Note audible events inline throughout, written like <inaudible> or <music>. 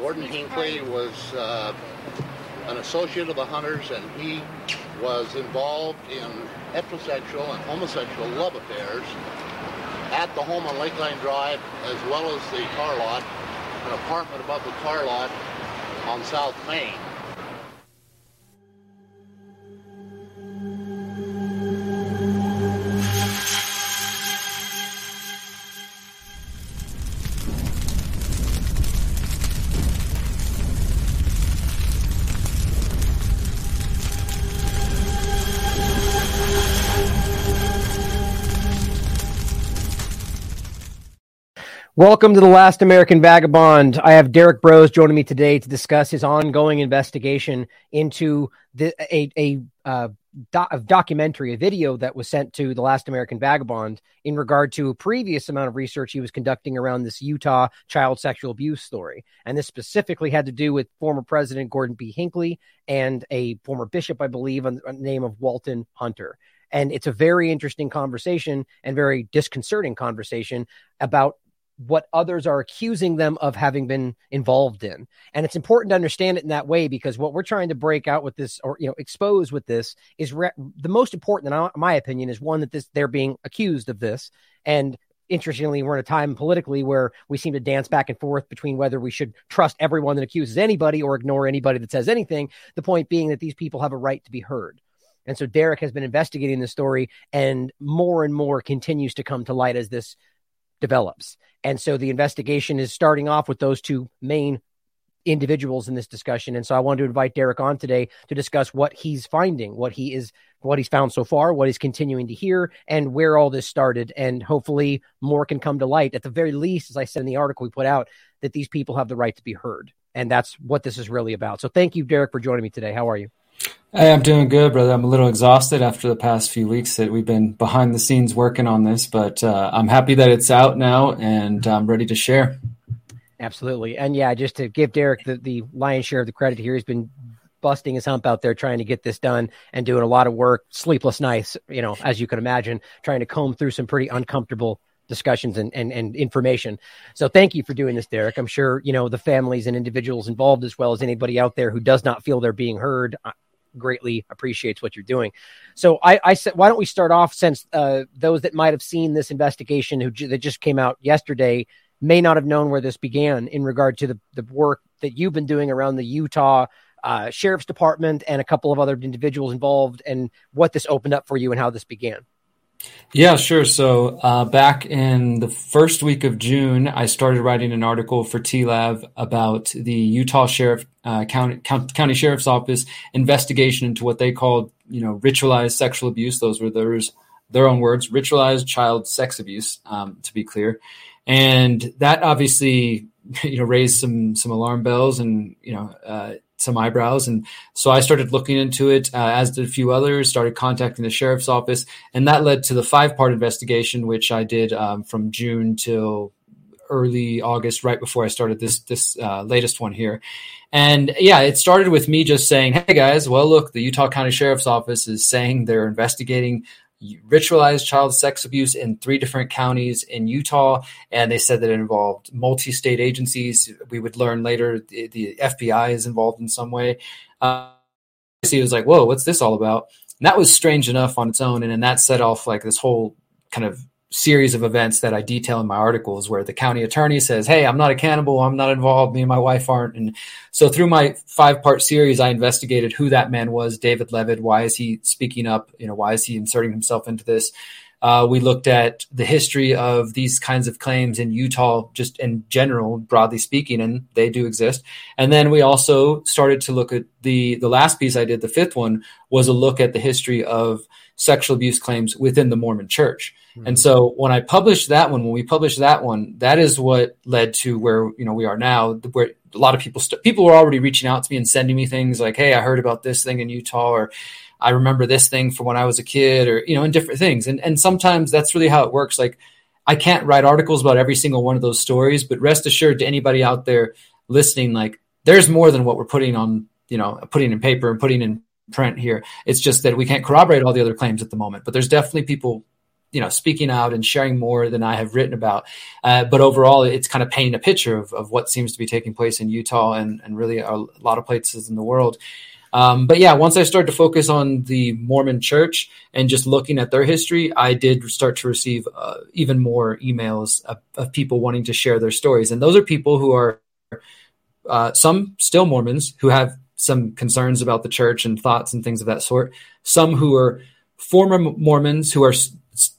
Gordon Hinckley was uh, an associate of the Hunters, and he was involved in heterosexual and homosexual love affairs at the home on Lakeline Drive, as well as the car lot, an apartment above the car lot on South Main. Welcome to the Last American Vagabond. I have Derrick Broze joining me today to discuss his ongoing investigation into the, a, a uh, do- documentary, a video that was sent to the Last American Vagabond in regard to a previous amount of research he was conducting around this Utah child sexual abuse story. And this specifically had to do with former President Gordon B. Hinckley and a former bishop, I believe, on the name of Walton Hunter. And it's a very interesting conversation and very disconcerting conversation about what others are accusing them of having been involved in. And it's important to understand it in that way because what we're trying to break out with this or you know expose with this is re- the most important in my opinion is one that this they're being accused of this and interestingly we're in a time politically where we seem to dance back and forth between whether we should trust everyone that accuses anybody or ignore anybody that says anything the point being that these people have a right to be heard and so Derrick has been investigating the story, and more and more continues to come to light as this develops. And so the investigation is starting off with those two main individuals in this discussion. And so I wanted to invite Derrick on today to discuss what he's finding, what he is, what he's found so far, what he's continuing to hear, and where all this started. And hopefully more can come to light. At the very least, as I said in the article we put out, that these people have the right to be heard. And that's what this is really about. So thank you, Derrick, for joining me today. How are you? Hey, I'm doing good, brother. I'm a little exhausted after the past few weeks that we've been behind the scenes working on this, but uh, I'm happy that it's out now and I'm ready to share. Absolutely. And yeah, just to give Derrick the, the lion's share of the credit here, he's been busting his hump out there trying to get this done and doing a lot of work, sleepless nights, you know, as you can imagine, trying to comb through some pretty uncomfortable discussions and, and, and information. So thank you for doing this, Derrick. I'm sure, you know, the families and individuals involved, as well as anybody out there who does not feel they're being heard, greatly appreciates what you're doing. So I, I said, why don't we start off since uh, those that might have seen this investigation who that just came out yesterday may not have known where this began in regard to the, the work that you've been doing around the Utah uh, Sheriff's Department and a couple of other individuals involved and what this opened up for you and how this began. Yeah, sure. So uh, back in the first week of June, I started writing an article for TLAV about the Utah Sheriff uh, County, County Sheriff's Office investigation into what they called, you know, ritualized sexual abuse. Those were theirs, their own words, ritualized child sex abuse, um, to be clear. And that obviously, <laughs> you know, raised some some alarm bells, and you know, uh, some eyebrows. And so I started looking into it, uh, as did a few others, started contacting the sheriff's office. And that led to the five part investigation, which I did um, from June till early August, right before I started this this uh, latest one here. And yeah, it started with me just saying, "Hey guys, well look, the Utah County Sheriff's Office is saying they're investigating ritualized child sex abuse in three different counties in Utah, and they said that it involved multi-state agencies. We would learn later the, the FBI is involved in some way. Uh, so he was like, "Whoa, what's this all about?" And that was strange enough on its own, and then that set off like this whole kind of series of events that I detail in my articles where the county attorney says, Hey, I'm not a cannibal. I'm not involved. Me and my wife aren't. And so through my five part series, I investigated who that man was, David Leavitt. Why is he speaking up? You know, why is he inserting himself into this? Uh, we looked at the history of these kinds of claims in Utah, just in general, broadly speaking, and they do exist. And then we also started to look at the the last piece I did, the fifth one, was a look at the history of sexual abuse claims within the Mormon Church. And so when I published that one, when we published that one, that is what led to where you know we are now, where a lot of people st- people were already reaching out to me and sending me things like, "Hey, I heard about this thing in Utah," or I remember this thing from when I was a kid or, you know, in different things. And, and sometimes that's really how it works. Like I can't write articles about every single one of those stories, but rest assured to anybody out there listening, like there's more than what we're putting on, you know, putting in paper and putting in print here. It's just that we can't corroborate all the other claims at the moment, but there's definitely people you know speaking out and sharing more than I have written about. Uh, but overall, it's kind of painting a picture of, of what seems to be taking place in Utah and and really a, lot of places in the world. Um, but yeah, once I started to focus on the Mormon Church and just looking at their history, I did start to receive uh, even more emails of, of, people wanting to share their stories, and those are people who are uh, some still Mormons who have some concerns about the church and thoughts and things of that sort. Some who are former Mormons who are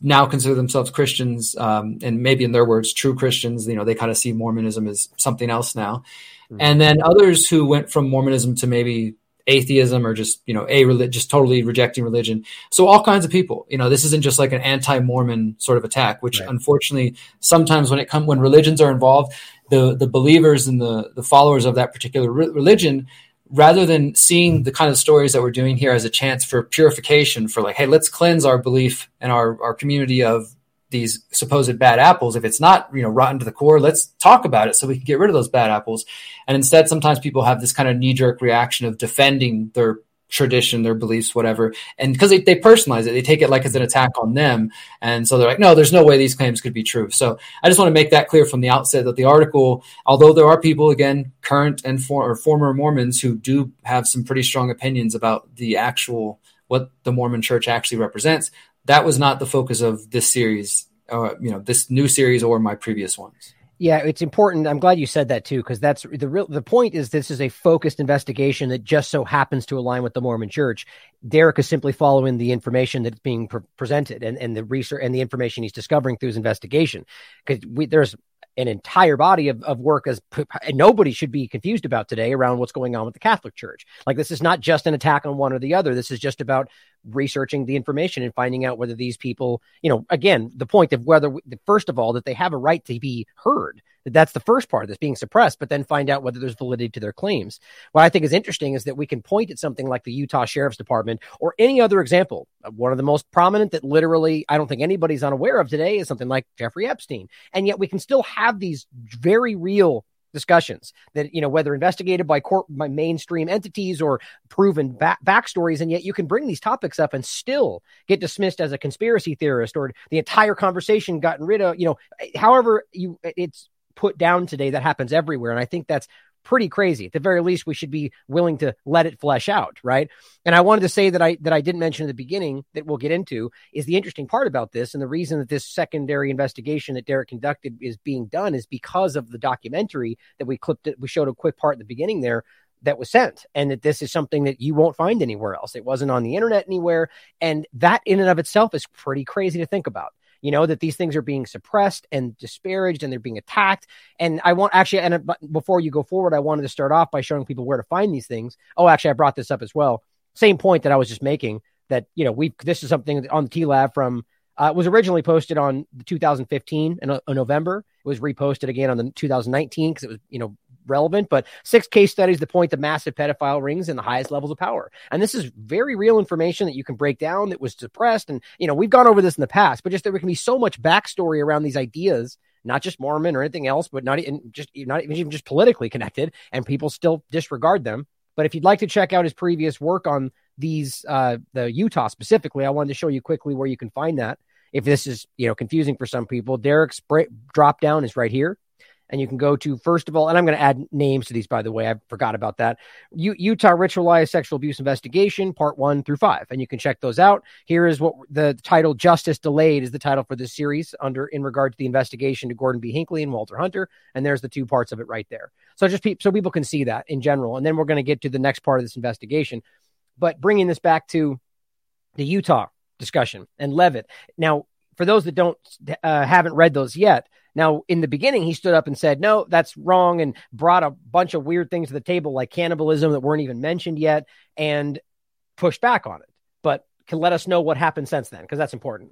now consider themselves Christians, um, and maybe in their words, true Christians. You know, they kind of see Mormonism as something else now. Mm-hmm. And then others who went from Mormonism to maybe atheism or just you know a religion just totally rejecting religion so all kinds of people you know this isn't just like an anti-mormon sort of attack which right. unfortunately sometimes when it comes when religions are involved the the believers and the the followers of that particular re- religion rather than seeing the kind of stories that we're doing here as a chance for purification for like hey let's cleanse our belief and our our community of these supposed bad apples. If it's not you know rotten to the core let's talk about it so we can get rid of those bad apples. And instead sometimes people have this kind of knee-jerk reaction of defending their tradition their beliefs whatever. And because they, they personalize it they take it like it's an attack on them. And so they're like no there's no way these claims could be true. So i just want to make that clear from the outset that the article although there are people again current and for, former mormons who do have some pretty strong opinions about the actual what the mormon church actually represents that was not the focus of this series, uh, you know, this new series or my previous ones. Yeah, it's important. I'm glad you said that too, because that's the real. The point is, this is a focused investigation that just so happens to align with the Mormon Church. Derrick is simply following the information that's being pre- presented and, and the research and the information he's discovering through his investigation. Because there's an entire body of, of work as nobody should be confused about today around what's going on with the Catholic Church. Like this is not just an attack on one or the other. This is just about researching the information and finding out whether these people, you know, again, the point of whether, first of all, that they have a right to be heard. That that's the first part this being suppressed, but then find out whether there's validity to their claims. What I think is interesting is that we can point at something like the Utah Sheriff's Department or any other example. One of the most prominent that literally I don't think anybody's unaware of today is something like Jeffrey Epstein. And yet we can still have these very real discussions that you know whether investigated by court by mainstream entities or proven back, backstories and yet you can bring these topics up and still get dismissed as a conspiracy theorist or the entire conversation gotten rid of you know however you it's put down today that happens everywhere. And i think that's pretty crazy. At the very least, we should be willing to let it flesh out, right? And I wanted to say that I that I didn't mention in the beginning that we'll get into is the interesting part about this, and the reason that this secondary investigation that Derrick conducted is being done is because of the documentary that we clipped. It, we showed a quick part in the beginning there that was sent and that this is something that you won't find anywhere else. It wasn't on the internet anywhere. And that in and of itself is pretty crazy to think about you know, that these things are being suppressed and disparaged and they're being attacked. And I want actually, and before you go forward, I wanted to start off by showing people where to find these things. Oh, actually, I brought this up as well. Same point that I was just making that, you know, we, this is something on the TLAV from, uh, was originally posted on 2015 in, in November. It was reposted again on the 2019 because it was, you know, relevant, but six case studies that point to massive pedophile rings and the highest levels of power. And this is very real information that you can break down that was suppressed. And, you know, we've gone over this in the past, but just there can be so much backstory around these ideas, not just Mormon or anything else, but not even just, not even just politically connected and people still disregard them. But if you'd like to check out his previous work on these, uh, the Utah specifically, I wanted to show you quickly where you can find that. If this is, you know, confusing for some people, Derek's drop down is right here and you can go to first of all, and I'm going to add names to these by the way. I forgot about that. U- Utah ritualized sexual abuse investigation, part one through five, and you can check those out. Here is what the title "Justice Delayed" is the title for this series under in regard to the investigation to Gordon B. Hinckley and Walton Hunter, and there's the two parts of it right there. So just pe- so people can see that in general, and then we're going to get to the next part of this investigation. But bringing this back to the Utah discussion and Leavitt. Now, for those that don't uh, haven't read those yet, now, in the beginning, he stood up and said, no, that's wrong, and brought a bunch of weird things to the table, like cannibalism that weren't even mentioned yet, and pushed back on it. But can let us know what happened since then, because that's important.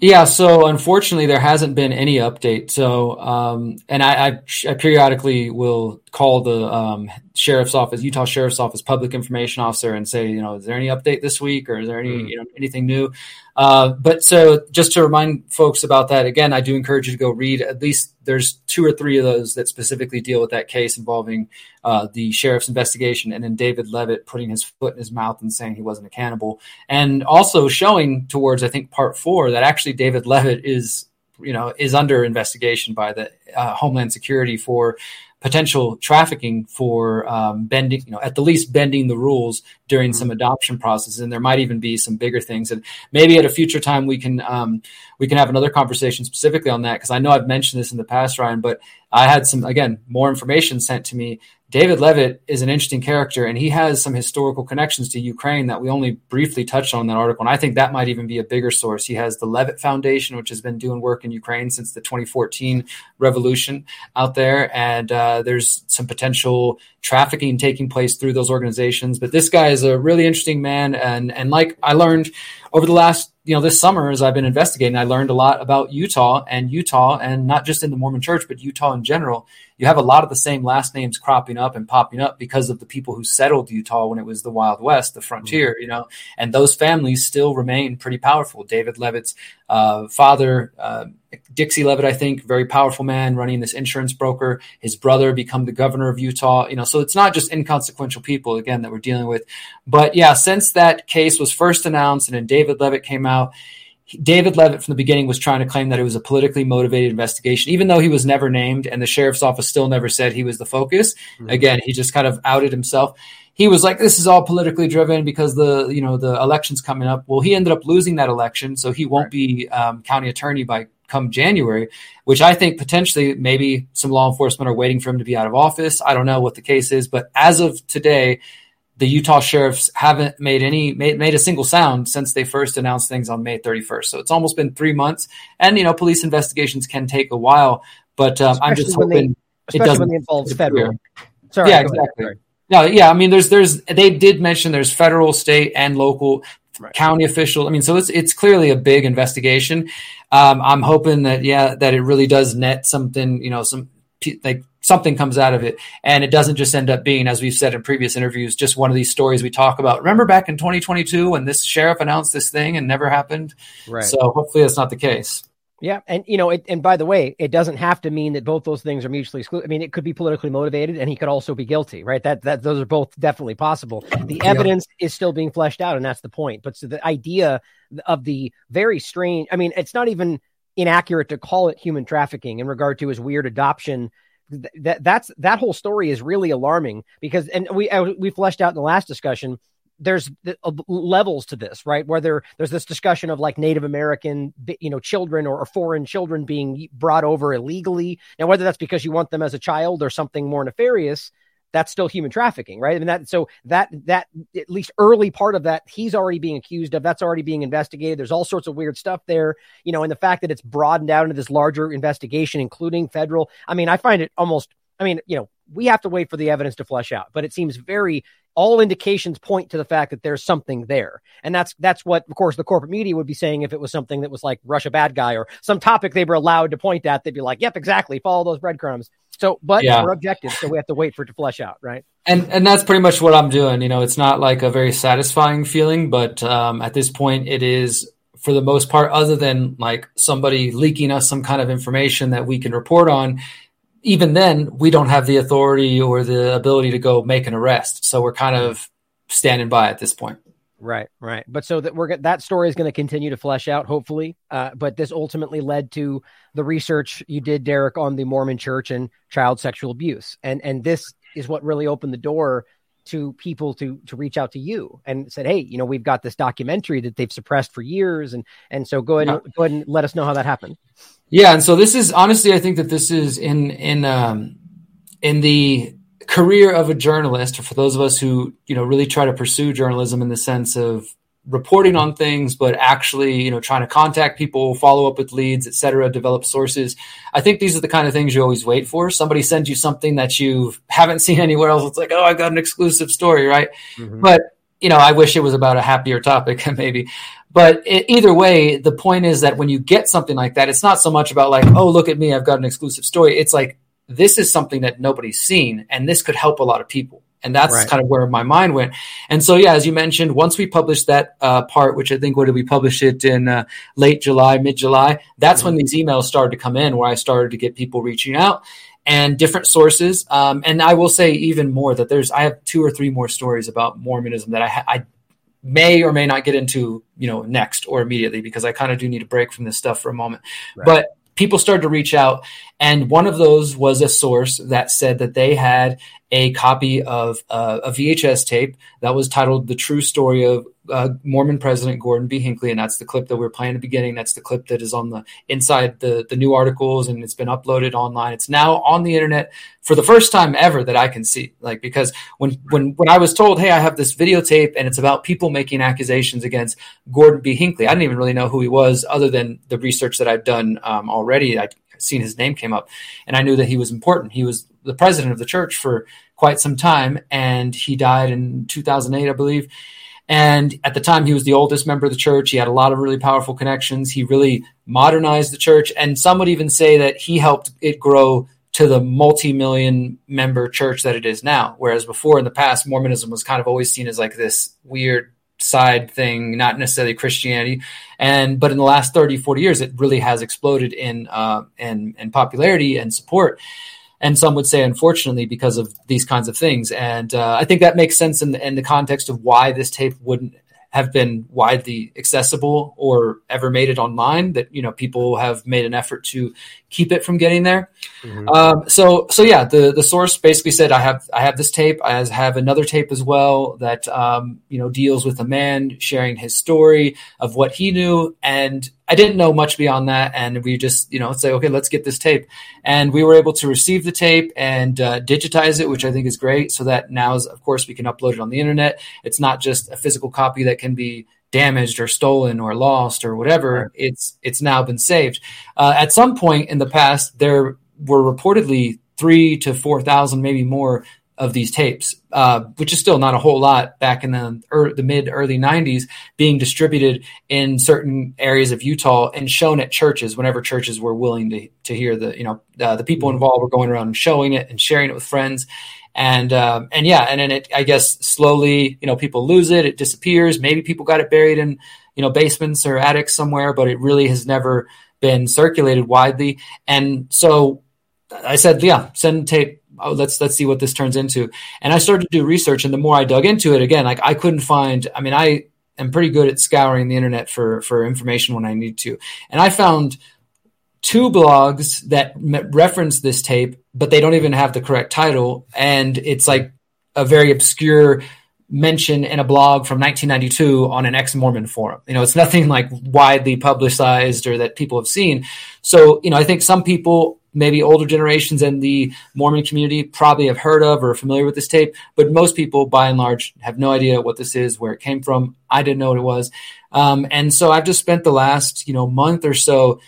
Yeah, so unfortunately, there hasn't been any update. So, um, and I, I, I, periodically will call the um, sheriff's office, Utah Sheriff's Office public information officer, and say, you know, is there any update this week, or is there any, mm. you know, anything new? Uh, but so just to remind folks about that again, I do encourage you to go read at least there's two or three of those that specifically deal with that case involving uh, the sheriff's investigation, and then David Leavitt putting his foot in his mouth and saying he wasn't a cannibal, and also showing towards I think part four that actually David Leavitt is you know is under investigation by the uh, Homeland Security for potential trafficking for um, bending, you know, at the least bending the rules during some adoption processes, and there might even be some bigger things. And maybe at a future time we can um, we can have another conversation specifically on that because I know I've mentioned this in the past, Ryan, but I had some again more information sent to me David Leavitt is an interesting character, and he has some historical connections to Ukraine that we only briefly touched on in that article. And I think that might even be a bigger source. He has the Leavitt Foundation, which has been doing work in Ukraine since the 2014 revolution out there, and uh, there's some potential trafficking taking place through those organizations. But this guy is a really interesting man, and and like I learned over the last you know this summer as I've been investigating, I learned a lot about Utah and Utah, and not just in the Mormon Church, but Utah in general you have a lot of the same last names cropping up and popping up because of the people who settled Utah when it was the Wild West, the frontier, mm-hmm. you know, and those families still remain pretty powerful. David Leavitt's uh, father, uh, Dixie Leavitt, I think, very powerful man running this insurance broker. His brother become the governor of Utah, you know, so it's not just inconsequential people again that we're dealing with. But yeah, since that case was first announced and then David Leavitt came out, David Leavitt from the beginning was trying to claim that it was a politically motivated investigation, even though he was never named and the sheriff's office still never said he was the focus. Mm-hmm. Again, he just kind of outed himself. He was like, "This is all politically driven because the you know the election's coming up." Well, he ended up losing that election, so he won't right. be um, county attorney by come January, which I think potentially maybe some law enforcement are waiting for him to be out of office. I don't know what the case is, but as of today, the Utah sheriffs haven't made any made, made a single sound since they first announced things on May 31st. So it's almost been three months, and you know police investigations can take a while. But um, I'm just hoping they, it doesn't involve federal. Sorry, yeah, exactly. No, yeah, I mean, there's there's they did mention there's federal, state, and local right. county official. I mean, so it's it's clearly a big investigation. Um, I'm hoping that yeah that it really does net something. You know, some like something comes out of it and it doesn't just end up being as we've said in previous interviews just one of these stories we talk about remember back in 2022 when this sheriff announced this thing and never happened right so hopefully that's not the case yeah, and you know, it, and by the way, it doesn't have to mean that both those things are mutually exclusive. I mean, it could be politically motivated, and he could also be guilty, right? That that those are both definitely possible. The evidence yeah. is still being fleshed out, and that's the point. But so the idea of the very strange, I mean, it's not even inaccurate to call it human trafficking in regard to his weird adoption that that's that whole story is really alarming because and we we fleshed out in the last discussion there's uh, levels to this right Whether there's this discussion of like native american you know children or, or, foreign children being brought over illegally now whether that's because you want them as a child or something more nefarious that's still human trafficking, right? I mean that so that that at least early part of that he's already being accused of. That's already being investigated. There's all sorts of weird stuff there, you know, and the fact that it's broadened out into this larger investigation, including federal. I mean, I find it almost. I mean, you know, we have to wait for the evidence to flesh out, but it seems very all indications point to the fact that there's something there. And that's that's what of course the corporate media would be saying if it was something that was like Russia bad guy or some topic they were allowed to point at, they'd be like, Yep, exactly, follow those breadcrumbs. So, but yeah. we're objective, so we have to wait for it to flesh out, right? And and that's pretty much what I'm doing. You know, it's not like a very satisfying feeling, but um, at this point, it is for the most part. Other than like somebody leaking us some kind of information that we can report on, even then, we don't have the authority or the ability to go make an arrest. So we're kind of standing by at this point. Right, right. But so that we're that story is going to continue to flesh out, hopefully. Uh, but this ultimately led to the research you did, Derrick, on the Mormon Church and child sexual abuse, and and this is what really opened the door to people to to reach out to you and said, hey, you know, we've got this documentary that they've suppressed for years, and and so go ahead, and, go ahead and let us know how that happened. Yeah, and so this is honestly, I think that this is in in um, in the career of a journalist, or for those of us who you know really try to pursue journalism in the sense of reporting on things, but actually you know trying to contact people, follow up with leads, etc., develop sources. I think these are the kind of things you always wait for. Somebody sends you something that you haven't <laughs> seen anywhere else. It's like, oh, I got an exclusive story, right? Mm-hmm. But you know, I wish it was about a happier topic, <laughs> maybe. But it, either way, the point is that when you get something like that, it's not so much about like, oh, look at me, I've got an exclusive story. It's like this is something that nobody's seen, and this could help a lot of people. And that's right. kind of where my mind went. And so, yeah, as you mentioned, once we published that uh, part, which I think what did we publish it in uh, late July, mid July, that's mm-hmm. when these emails started to come in, where I started to get people reaching out and different sources. Um, and I will say even more that there's I have two or three more stories about Mormonism that I, ha- I may or may not get into, you know, next or immediately because I kind of do need a break from this stuff for a moment. Right. But people started to reach out and one of those was a source that said that they had a copy of uh, a VHS tape that was titled "The True Story of uh, Mormon President Gordon B. Hinckley," and that's the clip that we are playing at the beginning. That's the clip that is on the inside the the new articles, and it's been uploaded online. It's now on the internet for the first time ever that I can see. Like because when when when I was told, "Hey, I have this videotape, and it's about people making accusations against Gordon B. Hinckley," I didn't even really know who he was, other than the research that I've done um, already. I seen his name came up, and I knew that he was important. He was the president of the church for quite some time, and he died in 2008, I believe. And at the time, he was the oldest member of the church. He had a lot of really powerful connections. He really modernized the church, and some would even say that he helped it grow to the multi-million member church that it is now. Whereas before in the past, Mormonism was kind of always seen as like this weird side thing, not necessarily Christianity. And but in the last 30, 40 years, it really has exploded in uh, in, in popularity and support. And some would say, unfortunately, because of these kinds of things. And uh, I think that makes sense in the, in the context of why this tape wouldn't have been widely accessible or ever made it online that you know people have made an effort to keep it from getting there mm-hmm. um, so so yeah the the source basically said i have i have this tape i have another tape as well that um, you know deals with a man sharing his story of what he knew and I didn't know much beyond that, and we just, you know, say, okay, let's get this tape, and we were able to receive the tape and uh, digitize it, which I think is great. So that now, is, of course, we can upload it on the internet. It's not just a physical copy that can be damaged or stolen or lost or whatever. Right. It's it's now been saved. Uh, at some point in the past, there were reportedly three to four thousand, maybe more, of these tapes, uh, which is still not a whole lot back in the, er, the mid early 90s, being distributed in certain areas of Utah and shown at churches whenever churches were willing to, to hear the, you know, uh, the people involved were going around and showing it and sharing it with friends. And, um, and yeah, and then it, I guess slowly, you know, people lose it, it disappears. Maybe people got it buried in, you know, basements or attics somewhere, but it really has never been circulated widely. And so I said, yeah, send tape oh, let's let's see what this turns into. And I started to do research, and the more I dug into it, again, like I couldn't find. I mean, I am pretty good at scouring the internet for for information when I need to, and I found two blogs that reference this tape, but they don't even have the correct title, and it's like a very obscure mention in a blog from 1992 on an ex-Mormon forum. You know, it's nothing <laughs> like widely publicized or that people have seen. So, you know, I think some people maybe older generations in the Mormon community probably have heard of or are familiar with this tape, but most people, by and large, have no idea what this is, where it came from. I didn't know what it was, um, and so I've just spent the last you know month or so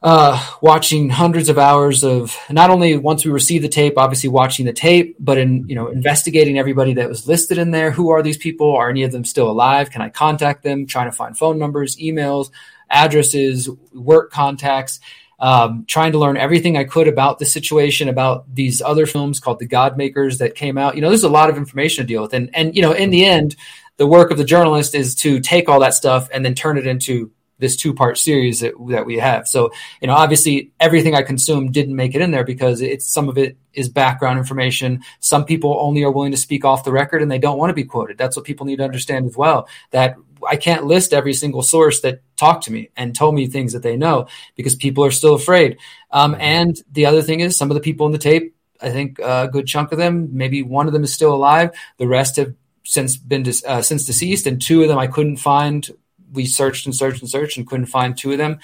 uh, watching hundreds of hours of not only once we received the tape, obviously watching the tape, but in you know investigating everybody that was listed in there. Who are these people? Are any of them still alive? Can I contact them? Trying to find phone numbers, emails, addresses, work contacts um, trying to learn everything I could about the situation, about these other films called The God Makers that came out. You know, there's a lot of information to deal with, and and you know, in the end, the work of the journalist is to take all that stuff and then turn it into this two part series that, that we have. So, you know, obviously everything I consume didn't make it in there because it's some of it is background information. Some people only are willing to speak off the record and they don't want to be quoted. That's what people need to understand as well. That I can't list every single source that talked to me and told me things that they know because people are still afraid. Um, and the other thing is, some of the people in the tape, I think a good chunk of them, maybe one of them is still alive. The rest have since been uh, since deceased, and two of them I couldn't find. We searched and searched and searched and couldn't find two of them.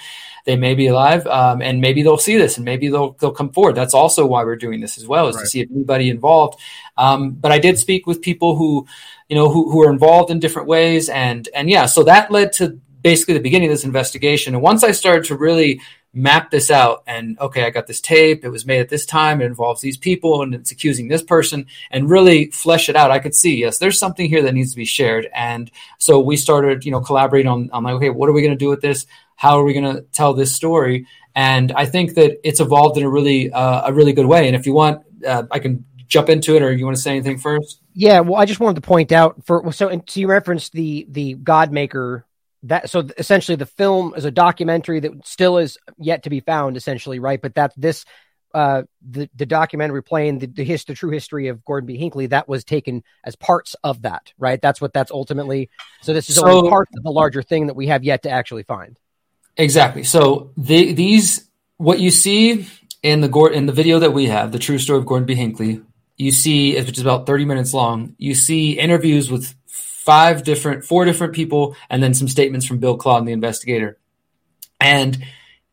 They may be alive, um, and maybe they'll see this, and maybe they'll they'll come forward. That's also why we're doing this as well, is right. to see if anybody involved. Um, but I did speak with people who you know, who, who are involved in different ways. And, and yeah, so that led to basically the beginning of this investigation. And once I started to really map this out and okay, I got this tape, it was made at this time, it involves these people and it's accusing this person and really flesh it out, I could see, yes, there's something here that needs to be shared. And so we started, you know, collaborating on, on like, okay, what are we going to do with this? how are we going to tell this story? And I think that it's evolved in a really uh, a really good way. And if you want, uh, I can jump into it, or you want to say anything first? Yeah, well, I just wanted to point out for so, and so you referenced the the God Maker that so essentially the film is a documentary that still is yet to be found essentially right? But that this uh the the documentary playing the the, his, the true history of Gordon B. Hinckley that was taken as parts of that right? That's what that's ultimately so this is so, only part of the larger thing that we have yet to actually find. Exactly. So the, these what you see in the in the video that we have the true story of Gordon B. Hinckley you see which is about 30 minutes long you see interviews with five different, four different people, and then some statements from Bill Claudin, the investigator. And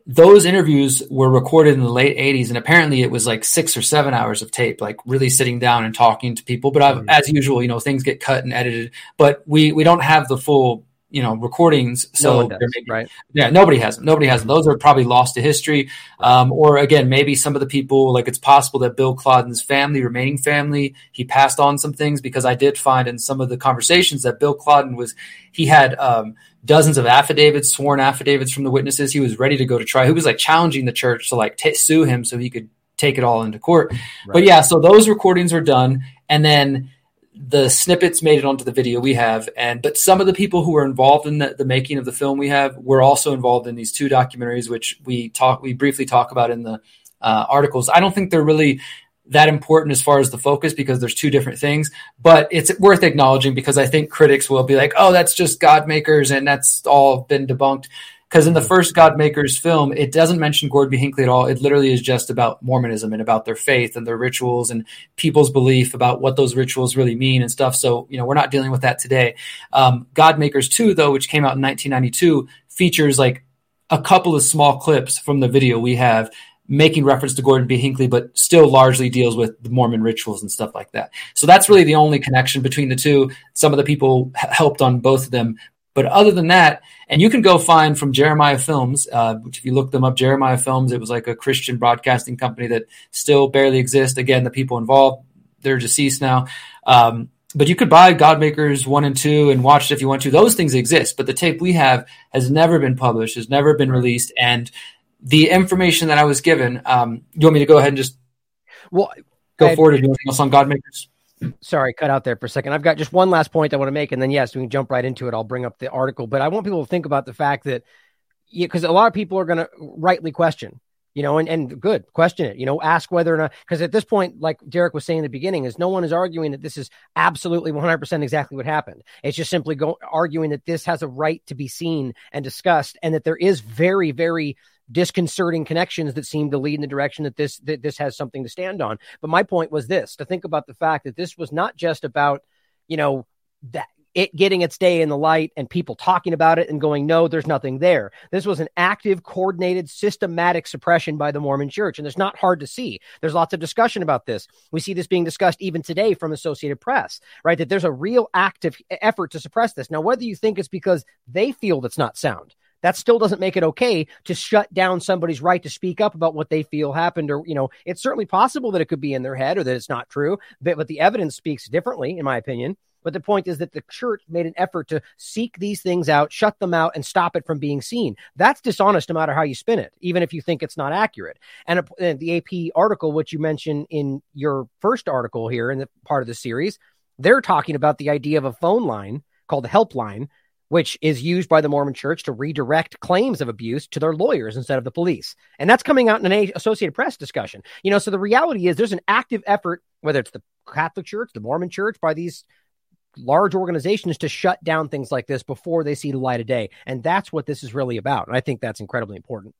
those interviews were recorded in the late 80s and apparently it was like six or seven hours of tape like really sitting down and talking to people but mm-hmm. as usual you know things get cut and edited but we we don't have the full you know recordings so no does, right. Yeah nobody has them nobody has them those are probably lost to history. Um, or again maybe some of the people like it's possible that bill claudin's family remaining family he passed on some things because i did find in some of the conversations that bill claudin was he had um, dozens of affidavits sworn affidavits from the witnesses. He was ready to go to trial. He was like challenging the church to like t- sue him so he could take it all into court. Right. but yeah so those recordings are done and then the snippets made it onto the video we have and but some of the people who were involved in the, the, making of the film we have were also involved in these two documentaries which we talk we briefly talk about in the uh, articles. I don't think they're really that important as far as the focus because there's two different things but it's worth acknowledging because i think critics will be like oh that's just god makers and that's all been debunked because in the first God Makers film, it doesn't mention Gordon B. Hinckley at all. It literally is just about Mormonism and about their faith and their rituals and people's belief about what those rituals really mean and stuff. So, you know, we're not dealing with that today. Um, God Makers 2, though, which came out in 1992, features like a couple of small clips from the video we have making reference to Gordon B. Hinckley, but still largely deals with the Mormon rituals and stuff like that. So that's really the only connection between the two. Some of the people helped on both of them, but other than that, and you can go find from Jeremiah Films, uh, which if you look them up, Jeremiah Films, it was like a Christian broadcasting company that still barely exists. Again, the people involved, they're deceased now. Um, but you could buy Godmakers 1 and 2 and watch it if you want to. Those things exist, but the tape we have has never been published, has never been released. And the information that I was given, um, you want me to go ahead and just well, go forward? anything else on Godmakers? Sorry, cut out there for a second. I've got just one last point I want to make, and then yes, we can jump right into it. I'll bring up the article, but I want people to think about the fact that because a lot of people are going to rightly question, you know, and, and good question it, you know, ask whether or not because at this point, like Derrick was saying in the beginning, is no one is arguing that this is absolutely 100% exactly what happened. It's just simply go, arguing that this has a right to be seen and discussed, and that there is very, very disconcerting connections that seem to lead in the direction that this that this has something to stand on. But my point was this: to think about the fact that this was not just about you know that it getting its day in the light and people talking about it and going, no, there's nothing there. This was an active, coordinated, systematic suppression by the Mormon church. And it's not hard to see. There's lots of discussion about this. We see this being discussed even today from Associated Press, right? That there's a real active effort to suppress this. Now, whether you think it's because they feel that's not sound, that still doesn't make it okay to shut down somebody's right to speak up about what they feel happened or you know it's certainly possible that it could be in their head or that it's not true but, but the evidence speaks differently in my opinion but the point is that the church made an effort to seek these things out, shut them out, and stop it from being seen. That's dishonest no matter how you spin it, even if you think it's not accurate. And, and the AP article, which you mentioned in your first article here in the part of the series, they're talking about the idea of a phone line called the helpline which is used by the Mormon church to redirect claims of abuse to their lawyers instead of the police. And that's coming out in an Associated Press discussion. You know, so the reality is there's an active effort, whether it's the Catholic Church, the Mormon church, by these large organizations to shut down things like this before they see the light of day. And that's what this is really about. And I think that's incredibly important.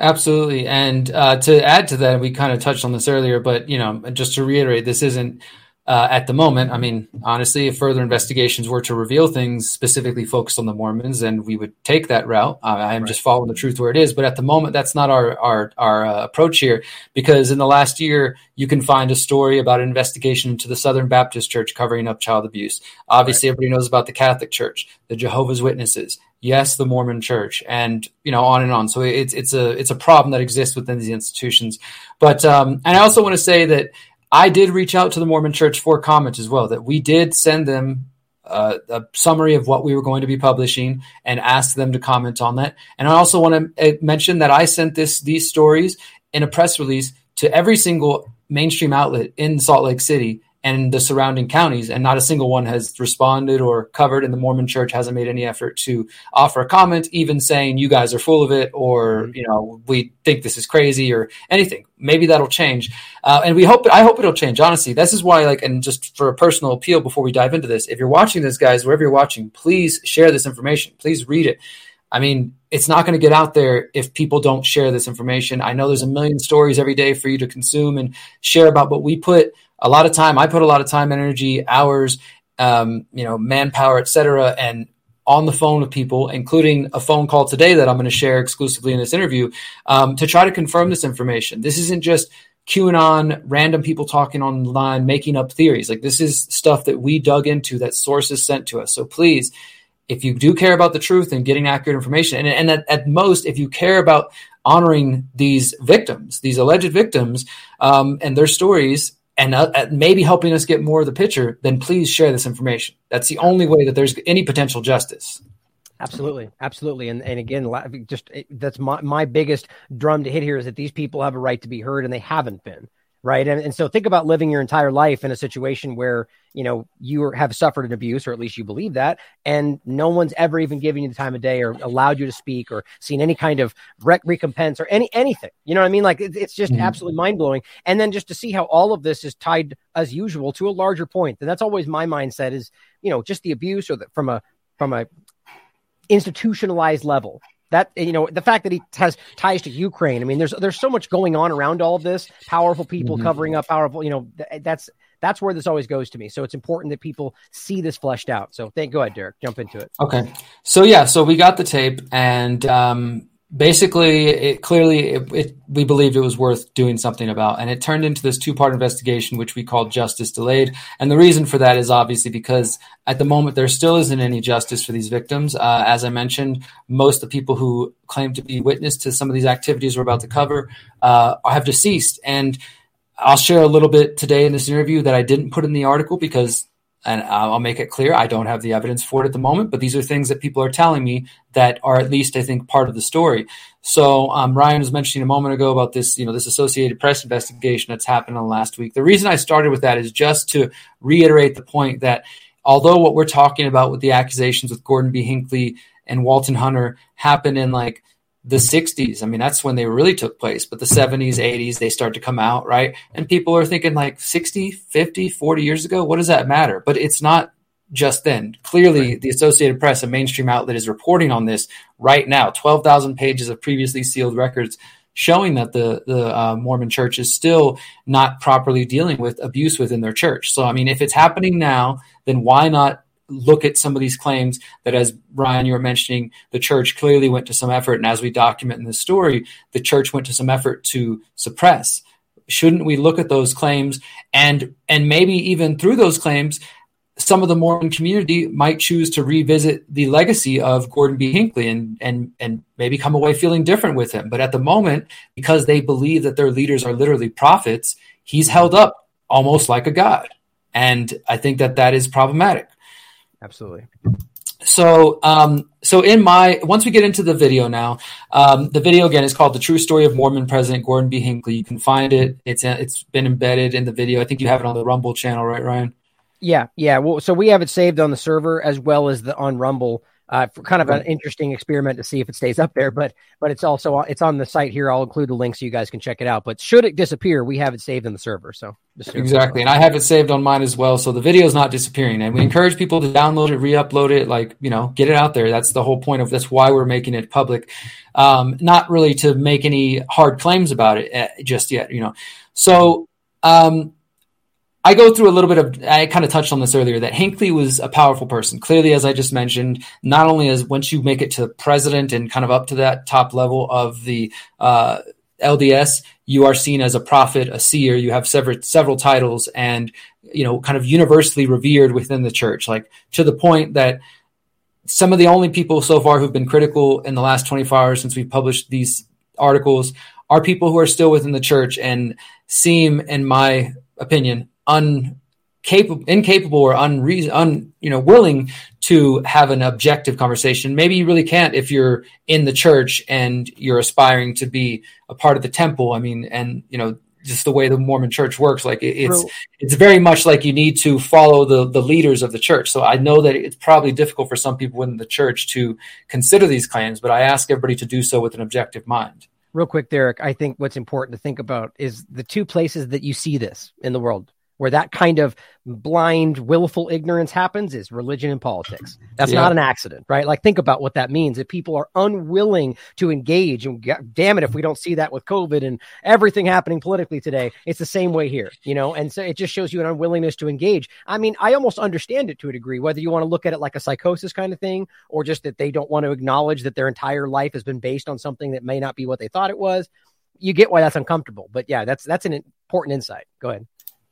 Absolutely. And uh, to add to that, we kind of touched on this earlier, but, you know, just to reiterate, this isn't uh, at the moment, I mean, honestly, if further investigations were to reveal things specifically focused on the Mormons, then we would take that route. Uh, I am right. just following the truth where it is. But at the moment, that's not our our our uh, approach here, because in the last year, you can find a story about an investigation into the Southern Baptist Church covering up child abuse. Obviously, right. everybody knows about the Catholic Church, the Jehovah's Witnesses, yes, the Mormon Church, and you know, on and on. So it's it's a it's a problem that exists within these institutions. But um, and I also want to say that I did reach out to the Mormon Church for comment as well. That we did send them uh, a summary of what we were going to be publishing and asked them to comment on that. And I also want to uh, mention that I sent this these stories in a press release to every single mainstream outlet in Salt Lake City and the surrounding counties, and not a single one has responded or covered. And the Mormon Church hasn't made any effort to offer a comment, even saying you guys are full of it, or mm-hmm. you know we think this is crazy, or anything. Maybe that'll change, uh, and we hope. I hope it'll change. Honestly, this is why. Like, and just for a personal appeal, before we dive into this, if you're watching this, guys, wherever you're watching, please share this information. Please read it. I mean, it's not going to get out there if people don't share this information. I know there's a million stories every day for you to consume and share about, but we put a lot of time. I put a lot of time, energy, hours, um, you know, manpower, etc., and on the phone with people, including a phone call today that I'm going to share exclusively in this interview, um, to try to confirm this information. This isn't just QAnon, random people talking online, making up theories. Like this is stuff that we dug into that sources sent to us. So please, if you do care about the truth and getting accurate information, and, and at, at most, if you care about honoring these victims, these alleged victims, um, and their stories, and uh, uh, maybe helping us get more of the picture, then please share this information. That's the only way that there's any potential justice. Absolutely, absolutely, and and again, just that's my my biggest drum to hit here is that these people have a right to be heard, and they haven't been right? And, and so think about living your entire life in a situation where you know you have suffered an abuse, or at least you believe that, and no one's ever even given you the time of day, or allowed you to speak, or seen any kind of rec- recompense, or any anything. You know what I mean? Like it, it's just mm-hmm. absolutely mind blowing. And then just to see how all of this is tied, as usual, to a larger point. And that's always my mindset is you know just the abuse, or the, from a from a institutionalized level that you know the fact that he has ties to Ukraine. I mean, there's there's so much going on around all of this. Powerful people mm-hmm. covering up powerful. You know, that's that's where this always goes to me. So it's important that people see this fleshed out. So thank. Go ahead, Derrick. Jump into it. Okay. So yeah. So we got the tape, and um, basically it clearly it, it, we believed it was worth doing something about. And it turned into this two-part investigation which we called justice delayed. And the reason for that is obviously because at the moment there still isn't any justice for these victims. Uh, as i mentioned most of the people who claim to be witness to some of these activities we're about to cover uh, have deceased. And i'll share a little bit today in this interview that i didn't put in the article because and I'll make it clear I don't have the evidence for it at the moment, but these are things that people are telling me that are at least I think part of the story. So um, Ryan was mentioning a moment ago about this, you know, this Associated Press investigation that's happened in the last week. The reason I started with that is just to reiterate the point that although what we're talking about with the accusations with Gordon B. Hinckley and Walton Hunter happened in like the 60s. I mean, that's when they really took place. But the 70s, 80s, they start to come out, right? And people are thinking like 60, 50, 40 years ago, what does that matter? But it's not just then. Clearly, right. the Associated Press, a mainstream outlet, is reporting on this right now 12,000 pages of previously sealed records showing that the, the uh, Mormon church is still not properly dealing with abuse within their church. So, I mean, if it's happening now, then why not look at some of these claims that, as Ryan, you were mentioning, the church clearly went to some effort, and as we document in the story, the church went to some effort to suppress. Shouldn't we look at those claims and and maybe even through those claims, some of the Mormon community might choose to revisit the legacy of Gordon B. Hinckley and and and maybe come away feeling different with him. But at the moment, because they believe that their leaders are literally prophets, he's held up almost like a god, and I think that that is problematic. Absolutely. So, um, so in my once we get into the video now, um, the video again is called "The True Story of Mormon President Gordon B. Hinckley." You can find it. It's it's been embedded in the video. I think you have it on the Rumble channel, right, Ryan? Yeah, yeah. Well, so we have it saved on the server as well as the on Rumble uh, for kind of an interesting experiment to see if it stays up there. But but it's also it's on the site here. I'll include the link so you guys can check it out. But should it disappear, we have it saved in the server. So exactly, and I have it saved on mine as well. So the video is not disappearing, and we encourage people to download it, re-upload it, like you know, get it out there. That's the whole point of that's why we're making it public. Um, not really to make any hard claims about it uh, just yet, you know. So um, I go through a little bit of, I kind of touched on this earlier, that Hinckley was a powerful person. Clearly, as I just mentioned, not only as once you make it to president and kind of up to that top level of the uh, LDS, you are seen as a prophet, a seer. You have several several titles, and you know, kind of universally revered within the church, like to the point that some of the only people so far who've been critical in the last 24 hours since we've published these articles are people who are still within the church and seem, in my opinion, un capable, incapable, or unreason, un, you know, willing to have an objective conversation. Maybe you really can't if you're in the church and you're aspiring to be a part of the temple. I mean, and you know, just the way the Mormon church works. Like it's True. it's very much like you need to follow the the leaders of the church. So I know that it's probably difficult for some people in the church to consider these claims, but I ask everybody to do so with an objective mind. Real quick, Derrick, I think what's important to think about is the two places that you see this in the world where that kind of blind, willful ignorance happens is religion and politics. That's yeah. not an accident, right? Like, think about what that means. If people are unwilling to engage, and damn it, if we don't see that with COVID and everything happening politically today, it's the same way here, you know? And so it just shows you an unwillingness to engage. I mean, I almost understand it to a degree, whether you want to look at it like a psychosis kind of thing or just that they don't want to acknowledge that their entire life has been based on something that may not be what they thought it was. You get why that's uncomfortable. But yeah, that's that's an important insight. Go ahead.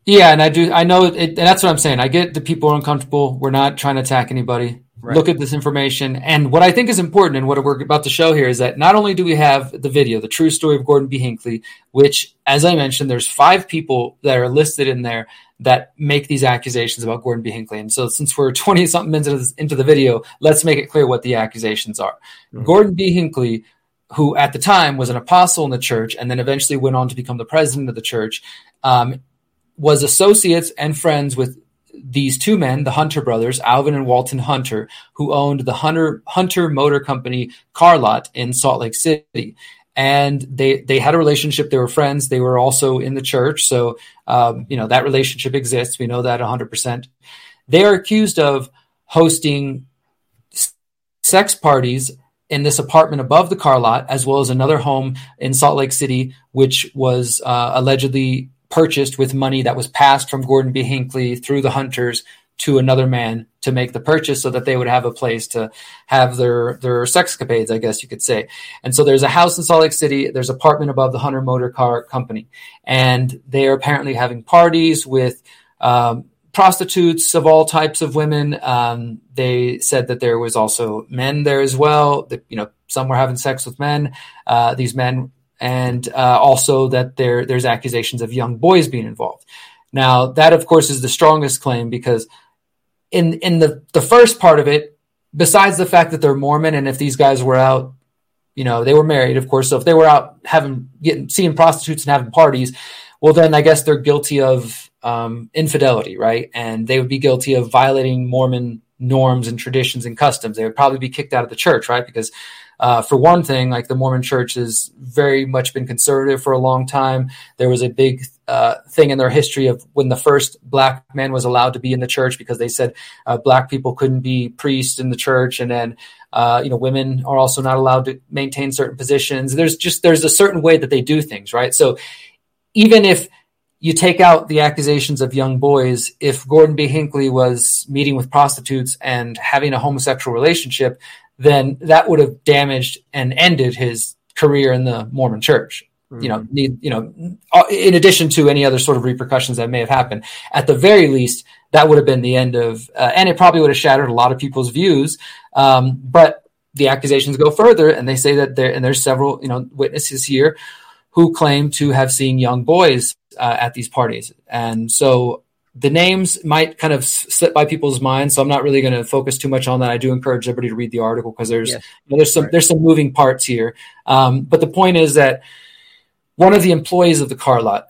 Yeah, and I do. I know, it, and that's what I'm saying. I get the people are uncomfortable. We're not trying to attack anybody. Right. Look at this information, and what I think is important, and what we're about to show here, is that not only do we have the video, the true story of Gordon B. Hinckley, which, as I mentioned, there's five people that are listed in there that make these accusations about Gordon B. Hinckley. And so, since we're <laughs> 20 something minutes into the video, let's make it clear what the accusations are. Mm-hmm. Gordon B. Hinckley who at the time was an apostle in the church and then eventually went on to become the president of the church, um, was associates and friends with these two men, the Hunter brothers, Alvin and Walton Hunter, who owned the Hunter Hunter Motor Company car lot in Salt Lake City. And they they had a relationship. They were friends. They were also in the church. So um, you know that relationship exists. We know that 100. percent They are accused of hosting sex parties in this apartment above the car lot, as well as another home in Salt Lake City, which was uh, allegedly purchased with money that was passed from Gordon B. Hinckley through the hunters to another man to make the purchase so that they would have a place to have their their sexcapades, I guess you could say. And so there's a house in Salt Lake City, there's an apartment above the Hunter Motor Car Company, and they are apparently having parties with um, prostitutes of all types of women. Um, they said that there was also men there as well. That you know some were having sex with men. Uh, these men and uh, also that there there's accusations of young boys being involved. Now that of course is the strongest claim because in in the the first part of it, besides the fact that they're Mormon and if these guys were out, you know, they were married, of course. So if they were out having getting seeing prostitutes and having parties, well then I guess they're guilty of um, infidelity, right? And they would be guilty of violating Mormon norms and traditions and customs. They would probably be kicked out of the church, right? Because uh, for one thing, like the Mormon Church has very much been conservative for a long time. There was a big uh, thing in their history of when the first black man was allowed to be in the church because they said uh, black people couldn't be priests in the church, and then uh, you know women are also not allowed to maintain certain positions. There's just there's a certain way that they do things, right? So even if you take out the accusations of young boys, if Gordon B. Hinckley was meeting with prostitutes and having a homosexual relationship, then that would have damaged and ended his career in the Mormon church. Mm-hmm. You know, mm-hmm. need, you know, uh, in addition to any other sort of repercussions that may have happened, at the very least, that would have been the end of, uh, and it probably would have shattered a lot of people's views. Um, but the accusations go further, and they say that there, and there's several, you know, witnesses here who claim to have seen young boys uh, at these parties, and so the names might kind of slip by people's minds, so I'm not really going to focus too much on that. I do encourage everybody to read the article because there's yes. you know, there's some right. there's some moving parts here. Um, but the point is that one of the employees of the car lot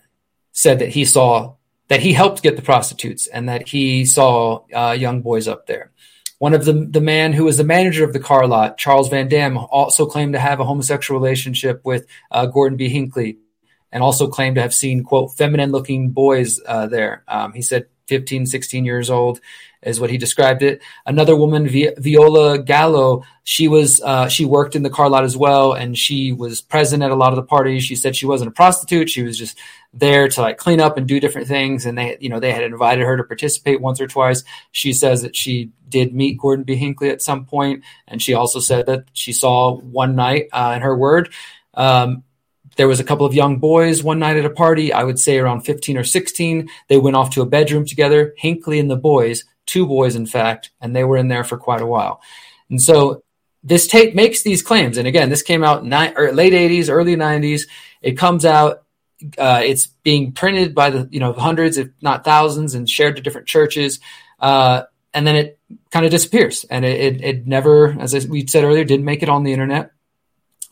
said that he saw that he helped get the prostitutes and that he saw uh, young boys up there. One of the the man who was the manager of the car lot, Charles Van Dam, also claimed to have a homosexual relationship with uh, Gordon B. Hinckley and also claimed to have seen, quote, feminine looking boys uh, there. Um, he said 15, 16 years old is what he described it. Another woman, Viola Gallo, she was, uh, she worked in the car lot as well. And she was present at a lot of the parties. She said she wasn't a prostitute. She was just there to like clean up and do different things. And they, you know, they had invited her to participate once or twice. She says that she did meet Gordon B. Hinckley at some point, And she also said that she saw one night, uh, in her word, um, there was a couple of young boys one night at a party, I would say around 15 or 16. They went off to a bedroom together, Hinckley and the boys, two boys, in fact, and they were in there for quite a while. And so this tape makes these claims. And again, this came out ni- late 80s, early 90s. It comes out uh, it's being printed by the you know hundreds, if not thousands, and shared to different churches. Uh, and then it kind of disappears, and it, it, it never, as we said earlier, didn't make it on the internet.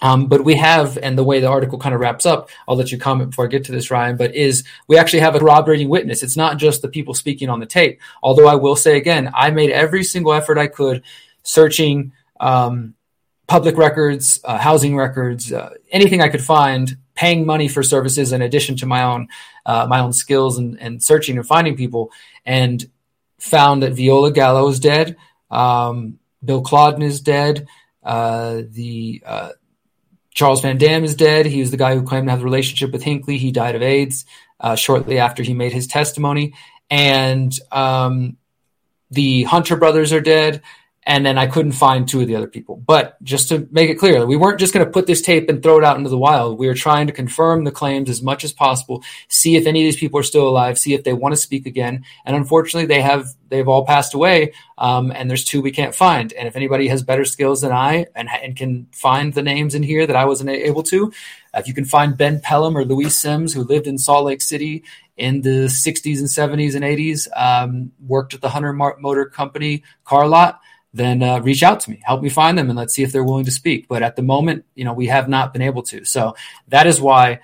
Um, but we have, and the way the article kind of wraps up, I'll let you comment before I get to this, Ryan, but is we actually have a corroborating witness. It's not just the people speaking on the tape. Although I will say again, I made every single effort I could searching um, public records, uh, housing records, uh, anything I could find, paying money for services in addition to my own uh, my own skills and, and searching and finding people, and found that Viola Gallo is dead, um, Bill Clodden is dead, uh, the uh, Charles Van Dam is dead. He was the guy who claimed to have a relationship with Hinckley. He died of AIDS uh, shortly after he made his testimony. And um, the Hunter brothers are dead and then I couldn't find two of the other people. But just to make it clear, we weren't just going to put this tape and throw it out into the wild. We were trying to confirm the claims as much as possible, see if any of these people are still alive, see if they want to speak again. And unfortunately, they have they've all passed away, um, and there's two we can't find. And if anybody has better skills than I and, and can find the names in here that I wasn't able to, if you can find Ben Pelham or Louis Sims, who lived in Salt Lake City in the 60s and 70s and 80s, um, worked at the Hunter Motor Company car lot then uh, reach out to me, help me find them, and let's see if they're willing to speak. But at the moment, you know, we have not been able to. So that is why,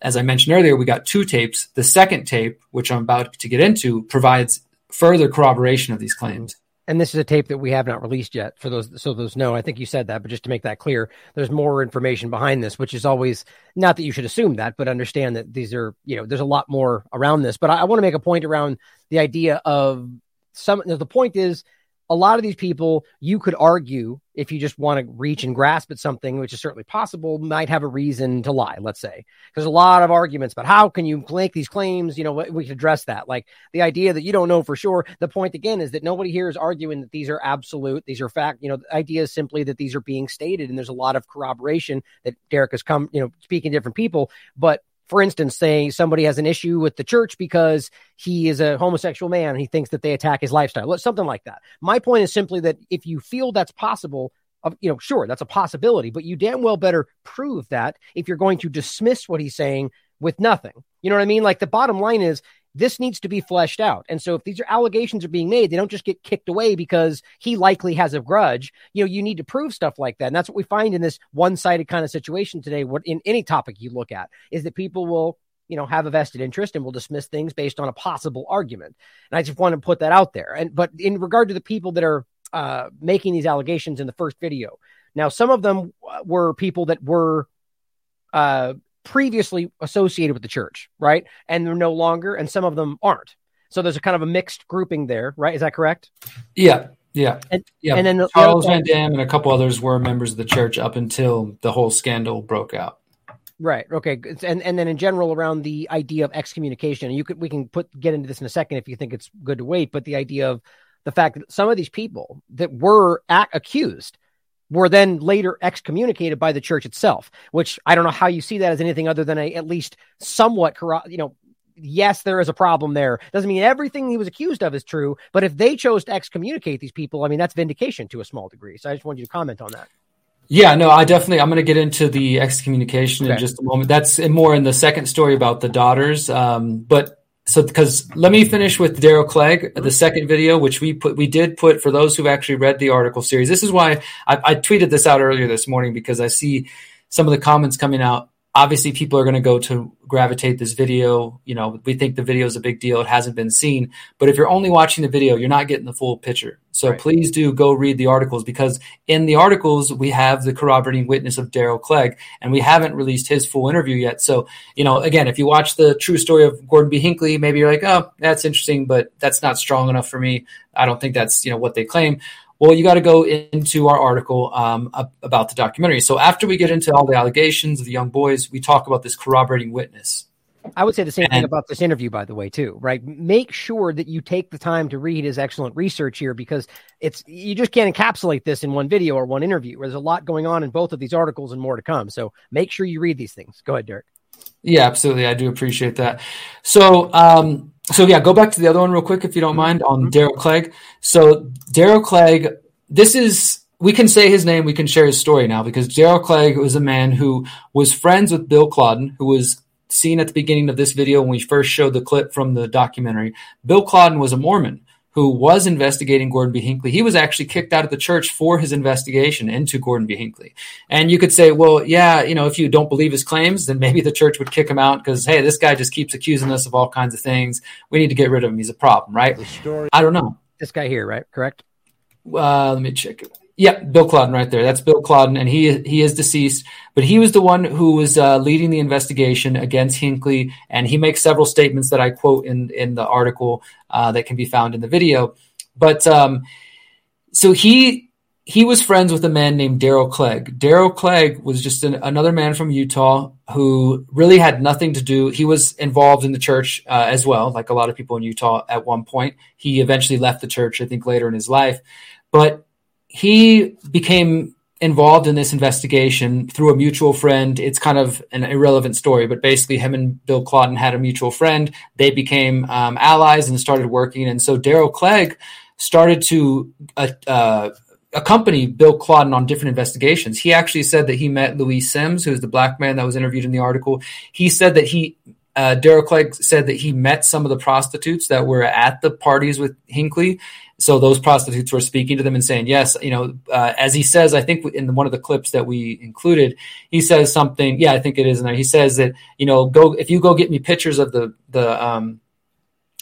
as I mentioned earlier, we got two tapes. The second tape, which I'm about to get into, provides further corroboration of these claims. And this is a tape that we have not released yet. For those, so those know, I think you said that, but just to make that clear, there's more information behind this, which is always not that you should assume that, but understand that these are, you know, there's a lot more around this. But I, I want to make a point around the idea of some. The point is a lot of these people, you could argue, if you just want to reach and grasp at something, which is certainly possible, might have a reason to lie, let's say. There's a lot of arguments but how can you make these claims? You know, we could address that. Like the idea that you don't know for sure. The point again is that nobody here is arguing that these are absolute, these are fact. You know, the idea is simply that these are being stated, and there's a lot of corroboration that Derrick has come, you know, speaking to different people. But for instance, say somebody has an issue with the church because he is a homosexual man and he thinks that they attack his lifestyle, something like that. My point is simply that if you feel that's possible, of you know, sure, that's a possibility, but you damn well better prove that if you're going to dismiss what he's saying with nothing. You know what I mean? Like the bottom line is this needs to be fleshed out. And so if these are allegations are being made, they don't just get kicked away because he likely has a grudge. You know, you need to prove stuff like that. And that's what we find in this one-sided kind of situation today. What in any topic you look at is that people will, you know, have a vested interest and will dismiss things based on a possible argument. And I just want to put that out there. And but in regard to the people that are uh, making these allegations in the first video, now some of them were people that were uh, previously associated with the church, right? And they're no longer, and some of them aren't. So there's a kind of a mixed grouping there, right? Is that correct? Yeah, yeah, and, yeah. And then the, Charles Van Dam and a couple others were members of the church up until the whole scandal broke out. Right. Okay. And and then in general around the idea of excommunication, you could we can put get into this in a second if you think it's good to wait. But the idea of the fact that some of these people that were at, accused were then later excommunicated by the church itself, which I don't know how you see that as anything other than a at least somewhat corrupt, you know, yes, there is a problem there. Doesn't mean everything he was accused of is true, but if they chose to excommunicate these people, I mean, that's vindication to a small degree. So I just wanted you to comment on that. Yeah, no, I definitely, I'm going to get into the excommunication okay. in just a moment. That's more in the second story about the daughters. Um, but so because let me finish with Daryl Clegg, the mm-hmm. second video, which we put we did put for those who've actually read the article series. This is why I, I tweeted this out earlier this morning because I see some of the comments coming out obviously people are going to go to gravitate this video you know we think the video is a big deal it hasn't been seen but if you're only watching the video you're not getting the full picture. So right. please do go read the articles because in the articles we have the corroborating witness of daryl clegg and we haven't released his full interview yet. So you know again if you watch the true story of gordon b. Hinckley maybe you're like oh that's interesting but that's not strong enough for me. I don't think that's you know what they claim well, you got to go into our article um, about the documentary. So after we get into all the allegations of the young boys, we talk about this corroborating witness. I would say the same and, thing about this interview, by the way, too. Right? Make sure that you take the time to read his excellent research here, because it's you just can't encapsulate this in one video or one interview. There's a lot going on in both of these articles and more to come. So make sure you read these things. Go ahead, Derrick. Yeah, absolutely. I do appreciate that. So, um, so yeah, go back to the other one real quick if you don't mind on mm-hmm. Darrell Clegg. So Daryl Clegg, this is we can say his name, we can share his story now because Daryl Clegg was a man who was friends with Bill Clodden, who was seen at the beginning of this video when we first showed the clip from the documentary, Bill Clodden was a Mormon who was investigating Gordon B. Hinckley. He was actually kicked out of the church for his investigation into Gordon B. Hinckley. And you could say, well, yeah, you know, if you don't believe his claims, then maybe the church would kick him out because, hey, this guy just keeps accusing us of all kinds of things. We need to get rid of him. He's a problem, right? I don't know. This guy here, right? Correct. Uh, let me check it. Yeah, Bill Clodden right there. That's Bill Clodden, and he he is deceased, but he was the one who was uh, leading the investigation against Hinckley, and he makes several statements that I quote in in the article uh, that can be found in the video. But um, so he he was friends with a man named Daryl Clegg. Daryl Clegg was just an, another man from Utah who really had nothing to do. He was involved in the church uh, as well, like a lot of people in Utah at one point. He eventually left the church, I think, later in his life, but he became involved in this investigation through a mutual friend. It's kind of an irrelevant story, but basically, him and Bill Clodden had a mutual friend. They became um, allies and started working. And so Daryl Clegg started to uh, uh, accompany Bill Clodden on different investigations. He actually said that he met Louis Sims, who is the black man that was interviewed in the article. He said that he uh, Darrell Clegg said that he met some of the prostitutes that were at the parties with Hinckley. So those prostitutes were speaking to them and saying, yes, you know, uh, as he says, I think in one of the clips that we included, he says something. Yeah, I think it is in there. He says that, you know, go, if you go get me pictures of the, the, um,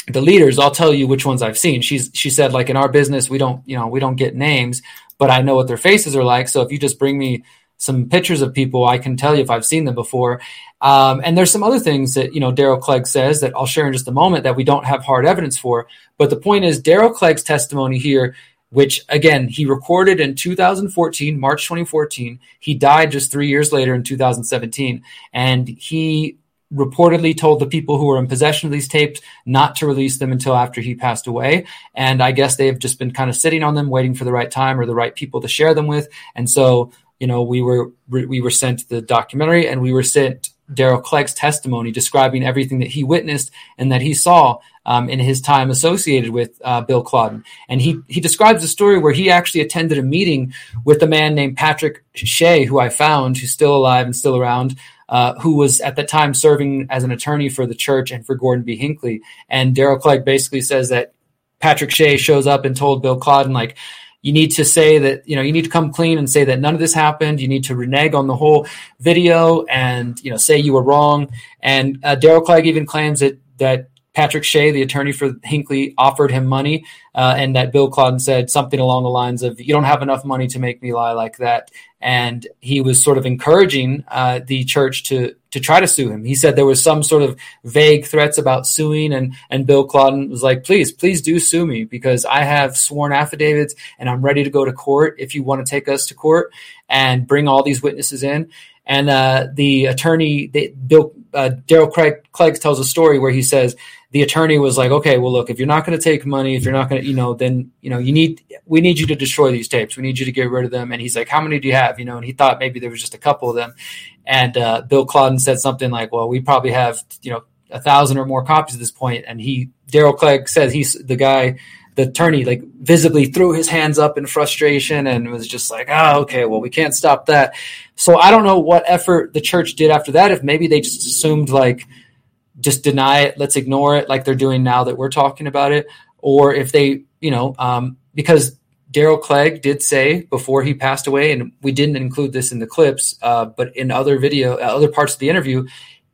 the leaders, I'll tell you which ones I've seen. She's, she said, like in our business, we don't, you know, we don't get names, but I know what their faces are like. So if you just bring me some pictures of people, I can tell you if I've seen them before. Um, and there's some other things that you know Daryl Clegg says that I'll share in just a moment that we don't have hard evidence for. But the point is, Daryl Clegg's testimony here, which again he recorded in 2014, March 2014. He died just three years later in 2017, and he reportedly told the people who were in possession of these tapes not to release them until after he passed away. And I guess they have just been kind of sitting on them, waiting for the right time or the right people to share them with. And so, you know, we were we were sent the documentary, and we were sent Daryl Clegg's testimony describing everything that he witnessed and that he saw um, in his time associated with uh, Bill Clodden. And he, he describes a story where he actually attended a meeting with a man named Patrick Shea, who I found, who's still alive and still around, uh, who was at that time serving as an attorney for the church and for Gordon B. Hinckley. And Daryl Clegg basically says that Patrick Shea shows up and told Bill Clodden, like, you need to say that you know you need to come clean and say that none of this happened. You need to renege on the whole video and you know say you were wrong. And uh, darrell clegg even claims that that patrick shea the attorney for hinckley offered him money uh, and that bill clodden said something along the lines of you don't have enough money to make me lie like that and he was sort of encouraging uh, the church to to try to sue him. He said there was some sort of vague threats about suing, and and Bill Clodden was like, "Please, please do sue me because I have sworn affidavits and I'm ready to go to court if you want to take us to court and bring all these witnesses in." And uh, the attorney, they, Bill uh, Darrell Craig Clegg tells a story where he says the attorney was like, okay, well, look, if you're not going to take money, if you're not going to, you know, then, you know, you need, we need you to destroy these tapes. We need you to get rid of them. And he's like, how many do you have? You know, and he thought maybe there was just a couple of them. And uh, Bill Clodden said something like, well, we probably have, you know, a thousand or more copies at this point. And he, Daryl Clegg says he's the guy, the attorney, like visibly threw his hands up in frustration and was just like, oh, okay, well, we can't stop that. So I don't know what effort the church did after that. If maybe they just assumed like, just deny it, let's ignore it like they're doing now that we're talking about it, or if they, you know, um, because Daryl Clegg did say before he passed away, and we didn't include this in the clips, uh, but in other video, uh, other parts of the interview,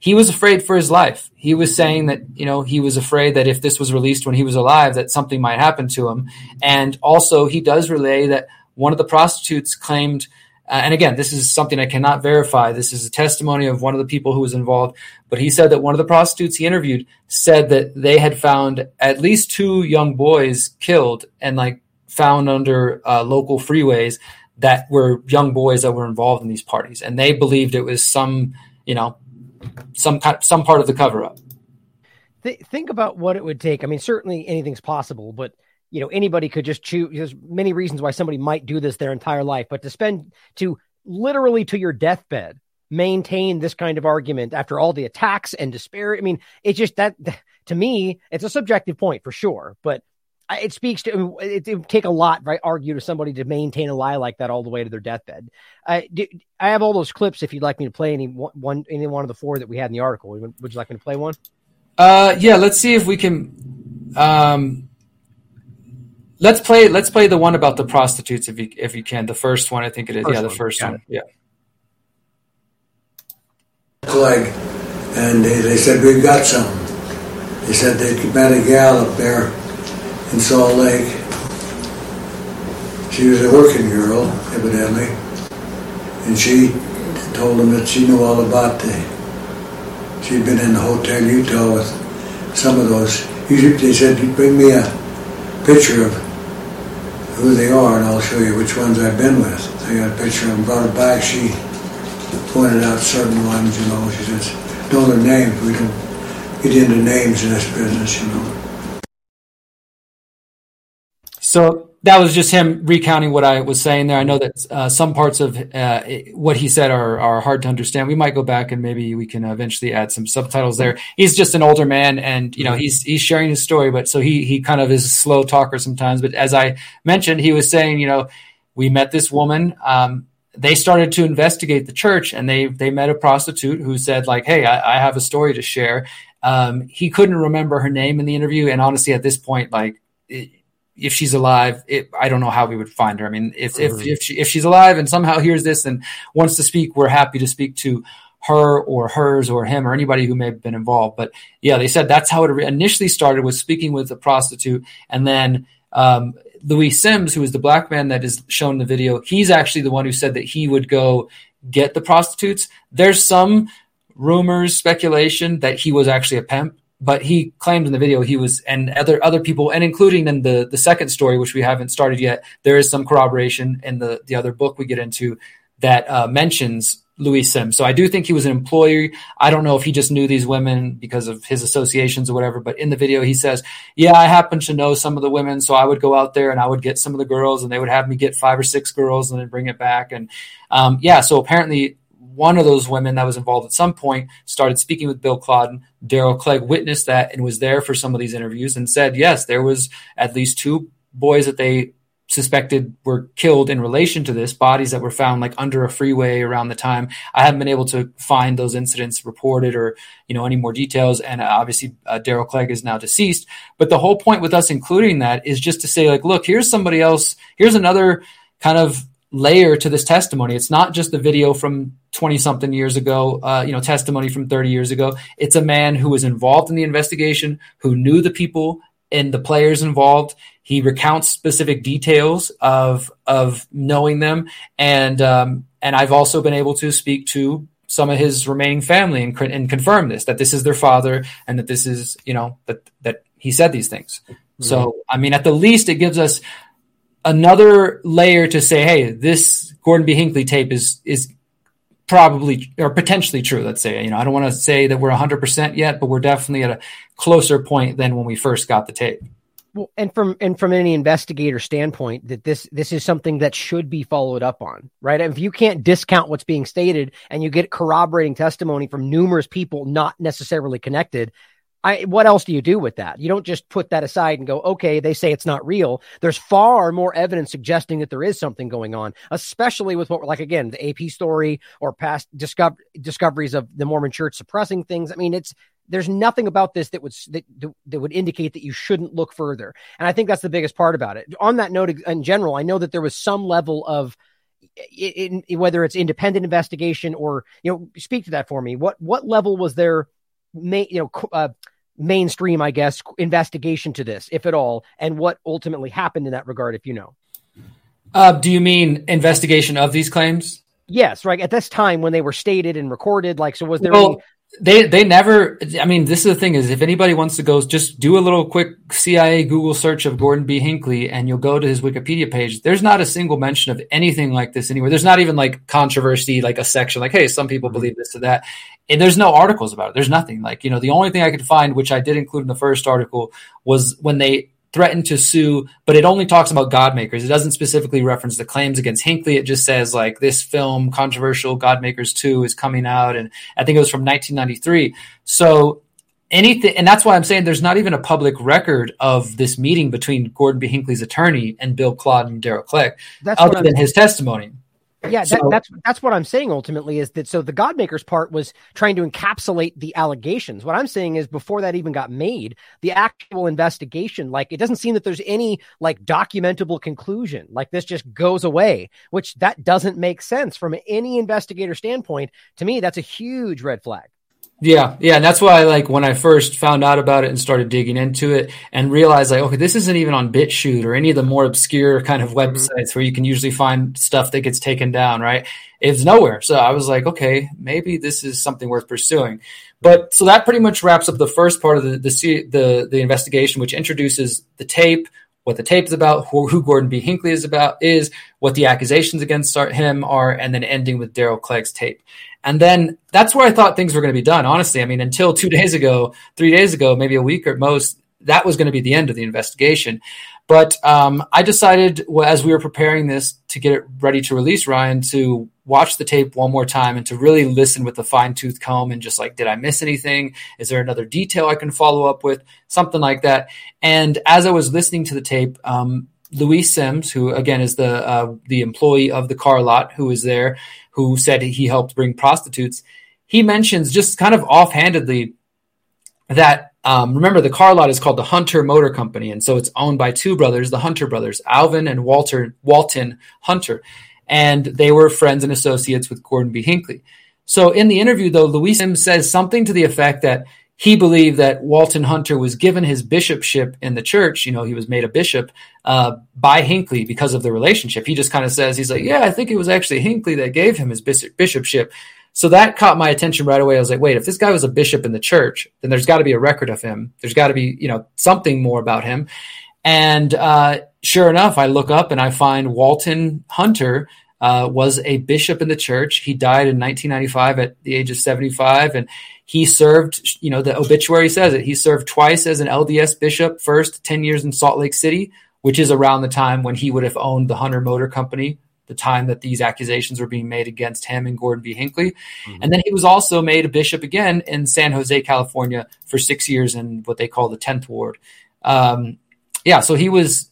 he was afraid for his life. He was saying that you know he was afraid that if this was released when he was alive, that something might happen to him. And also, he does relay that one of the prostitutes claimed uh, and again, this is something I cannot verify. This is a testimony of one of the people who was involved. But he said that one of the prostitutes he interviewed said that they had found at least two young boys killed and like found under uh, local freeways that were young boys that were involved in these parties, and they believed it was some, you know, some kind, some part of the cover up. think about what it would take. I mean, certainly anything's possible, but you know anybody could just choose there's many reasons why somebody might do this their entire life but to spend to literally to your deathbed maintain this kind of argument after all the attacks and despair i mean it's just that to me it's a subjective point for sure but it speaks to it, it would take a lot, right? Argue to somebody to maintain a lie like that all the way to their deathbed. I do, I have all those clips. If you'd like me to play any one, any one of the four that we had in the article, would, would you like me to play one? Uh, yeah. Let's see if we can. Um, let's play. Let's play the one about the prostitutes, if you if you can. The first one, I think it is. First yeah, the one. first one. It. Yeah. Clegg, and they, they said we've got some. They said they met a gal up there in Salt Lake. She was a working girl, evidently, and she told them that she knew all about the. She'd been in the Hotel Utah with some of those. They said, "Bring me a picture of who they are, and I'll show you which ones I've been with." I got a picture and brought it back. She pointed out certain ones, you know. She says, "Know their names. We don't get into names in this business, you know." So that was just him recounting what I was saying there. I know that uh, some parts of uh, what he said are, are hard to understand. We might go back and maybe we can eventually add some subtitles there. He's just an older man, and you know he's he's sharing his story, but so he he kind of is a slow talker sometimes. But as I mentioned, he was saying, you know, we met this woman. Um, they started to investigate the church, and they they met a prostitute who said like, "Hey, I, I have a story to share." Um, he couldn't remember her name in the interview, and honestly, at this point, like. It, if she's alive, it, I don't know how we would find her. I mean, if if mm-hmm. if, she, if she's alive and somehow hears this and wants to speak, we're happy to speak to her or hers or him or anybody who may have been involved. But yeah, they said that's how it initially started was speaking with a prostitute, and then um, Louis Sims, who is the black man that is shown in the video, he's actually the one who said that he would go get the prostitutes. There's some rumors, speculation that he was actually a pimp but he claimed in the video he was and other other people and including in the the second story which we haven't started yet there is some corroboration in the the other book we get into that uh, mentions Louis Sims. So I do think he was an employee. I don't know if he just knew these women because of his associations or whatever, but in the video he says, "Yeah, I happen to know some of the women, so I would go out there and I would get some of the girls, and they would have me get five or six girls and then bring it back." And um, yeah, so apparently one of those women that was involved at some point started speaking with Bill Clodden. Daryl Clegg witnessed that and was there for some of these interviews and said, yes, there was at least two boys that they suspected were killed in relation to this, bodies that were found like under a freeway around the time. I haven't been able to find those incidents reported or, you know, any more details. And uh, obviously, uh, Daryl Clegg is now deceased. But the whole point with us including that is just to say, like, look, here's somebody else. Here's another kind of layer to this testimony. It's not just the video from 20 something years ago, uh, you know, testimony from 30 years ago. It's a man who was involved in the investigation, who knew the people and the players involved. He recounts specific details of of knowing them, and um, and I've also been able to speak to some of his remaining family and, and confirm this that this is their father and that this is you know that that he said these things. Mm-hmm. So I mean, at the least, it gives us another layer to say, hey, this Gordon B. Hinckley tape is is probably or potentially true. Let's say, you know, I don't want to say that we're 100% yet, but we're definitely at a closer point than when we first got the tape. Well, and from and from any investigator standpoint, that this this is something that should be followed up on, right? If you can't discount what's being stated and you get corroborating testimony from numerous people not necessarily connected, I, what else do you do with that? You don't just put that aside and go, okay, they say it's not real. There's far more evidence suggesting that there is something going on, especially with what, like, again, the AP story or past discover, discoveries of the Mormon church suppressing things. I mean, it's, there's nothing about this that would, that, that would indicate that you shouldn't look further. And I think that's the biggest part about it. On that note, in general, I know that there was some level of, in, in, whether it's independent investigation or, you know, speak to that for me. What, what level was there, you know, uh, mainstream, I guess, investigation to this, if at all, and what ultimately happened in that regard, if you know. Uh, do you mean investigation of these claims? Yes, right. At this time when they were stated and recorded, like, so was there well, any- they they never i mean this is the thing is if anybody wants to go just do a little quick cia google search of gordon b hinckley and you'll go to his wikipedia page there's not a single mention of anything like this anywhere there's not even like controversy like a section like hey some people believe this or that and there's no articles about it there's nothing like you know the only thing i could find which i did include in the first article was when they threatened to sue, but it only talks about Godmakers. It doesn't specifically reference the claims against Hinckley. It just says like this film, controversial Godmakers 2 is coming out. And I think it was from 1993. So anything, and that's why I'm saying there's not even a public record of this meeting between Gordon B. Hinckley's attorney and Bill Claude and Daryl Clegg, That's other than his testimony. Yeah, So- that, that's that's what I'm saying. Ultimately, is that so the Godmakers part was trying to encapsulate the allegations. What I'm saying is before that even got made, the actual investigation, like it doesn't seem that there's any like documentable conclusion. Like this just goes away, which that doesn't make sense from any investigator standpoint. To me, that's a huge red flag. Yeah, yeah, and that's why like when I first found out about it and started digging into it and realized like okay, this isn't even on BitChute or any of the more obscure kind of mm-hmm. websites where you can usually find stuff that gets taken down, right? It's nowhere. So I was like, okay, maybe this is something worth pursuing. But so that pretty much wraps up the first part of the the the, the investigation, which introduces the tape, what the tape is about, who, who Gordon B. Hinckley is about, is what the accusations against him are, and then ending with Daryl Clegg's tape. And then that's where I thought things were going to be done. Honestly, I mean, until two <laughs> days ago, three days ago, maybe a week or most, that was going to be the end of the investigation. But um, I decided, well, as we were preparing this to get it ready to release, Ryan, to watch the tape one more time and to really listen with a fine tooth comb and just like, did I miss anything? Is there another detail I can follow up with? Something like that. And as I was listening to the tape, um, Louis Sims, who again is the uh, the employee of the car lot, who was there, who said he helped bring prostitutes. He mentions just kind of offhandedly that um, remember the car lot is called the Hunter Motor Company, and so it's owned by two brothers, the Hunter brothers, Alvin and Walter Walton Hunter, and they were friends and associates with Gordon B. Hinckley. So in the interview, though, Louis Sims says something to the effect that he believed that Walton Hunter was given his bishopship in the church. You know, he was made a bishop uh, by Hinckley because of the relationship. He just kind of says, he's like, yeah, I think it was actually Hinckley that gave him his bishop- bishopship. So that caught my attention right away. I was like, wait, if this guy was a bishop in the church, then there's got to be a record of him. There's got to be, you know, something more about him. And uh, sure enough, I look up and I find Walton Hunter uh, was a bishop in the church. He died in 1995 at the age of 75, and he served. You know, the obituary says it. He served twice as an LDS bishop. First, 10 years in Salt Lake City, which is around the time when he would have owned the Hunter Motor Company. The time that these accusations were being made against him and Gordon B. Hinckley. Mm-hmm. And then he was also made a bishop again in San Jose, California for six years in what they call the 10th Ward. Um, yeah, so he was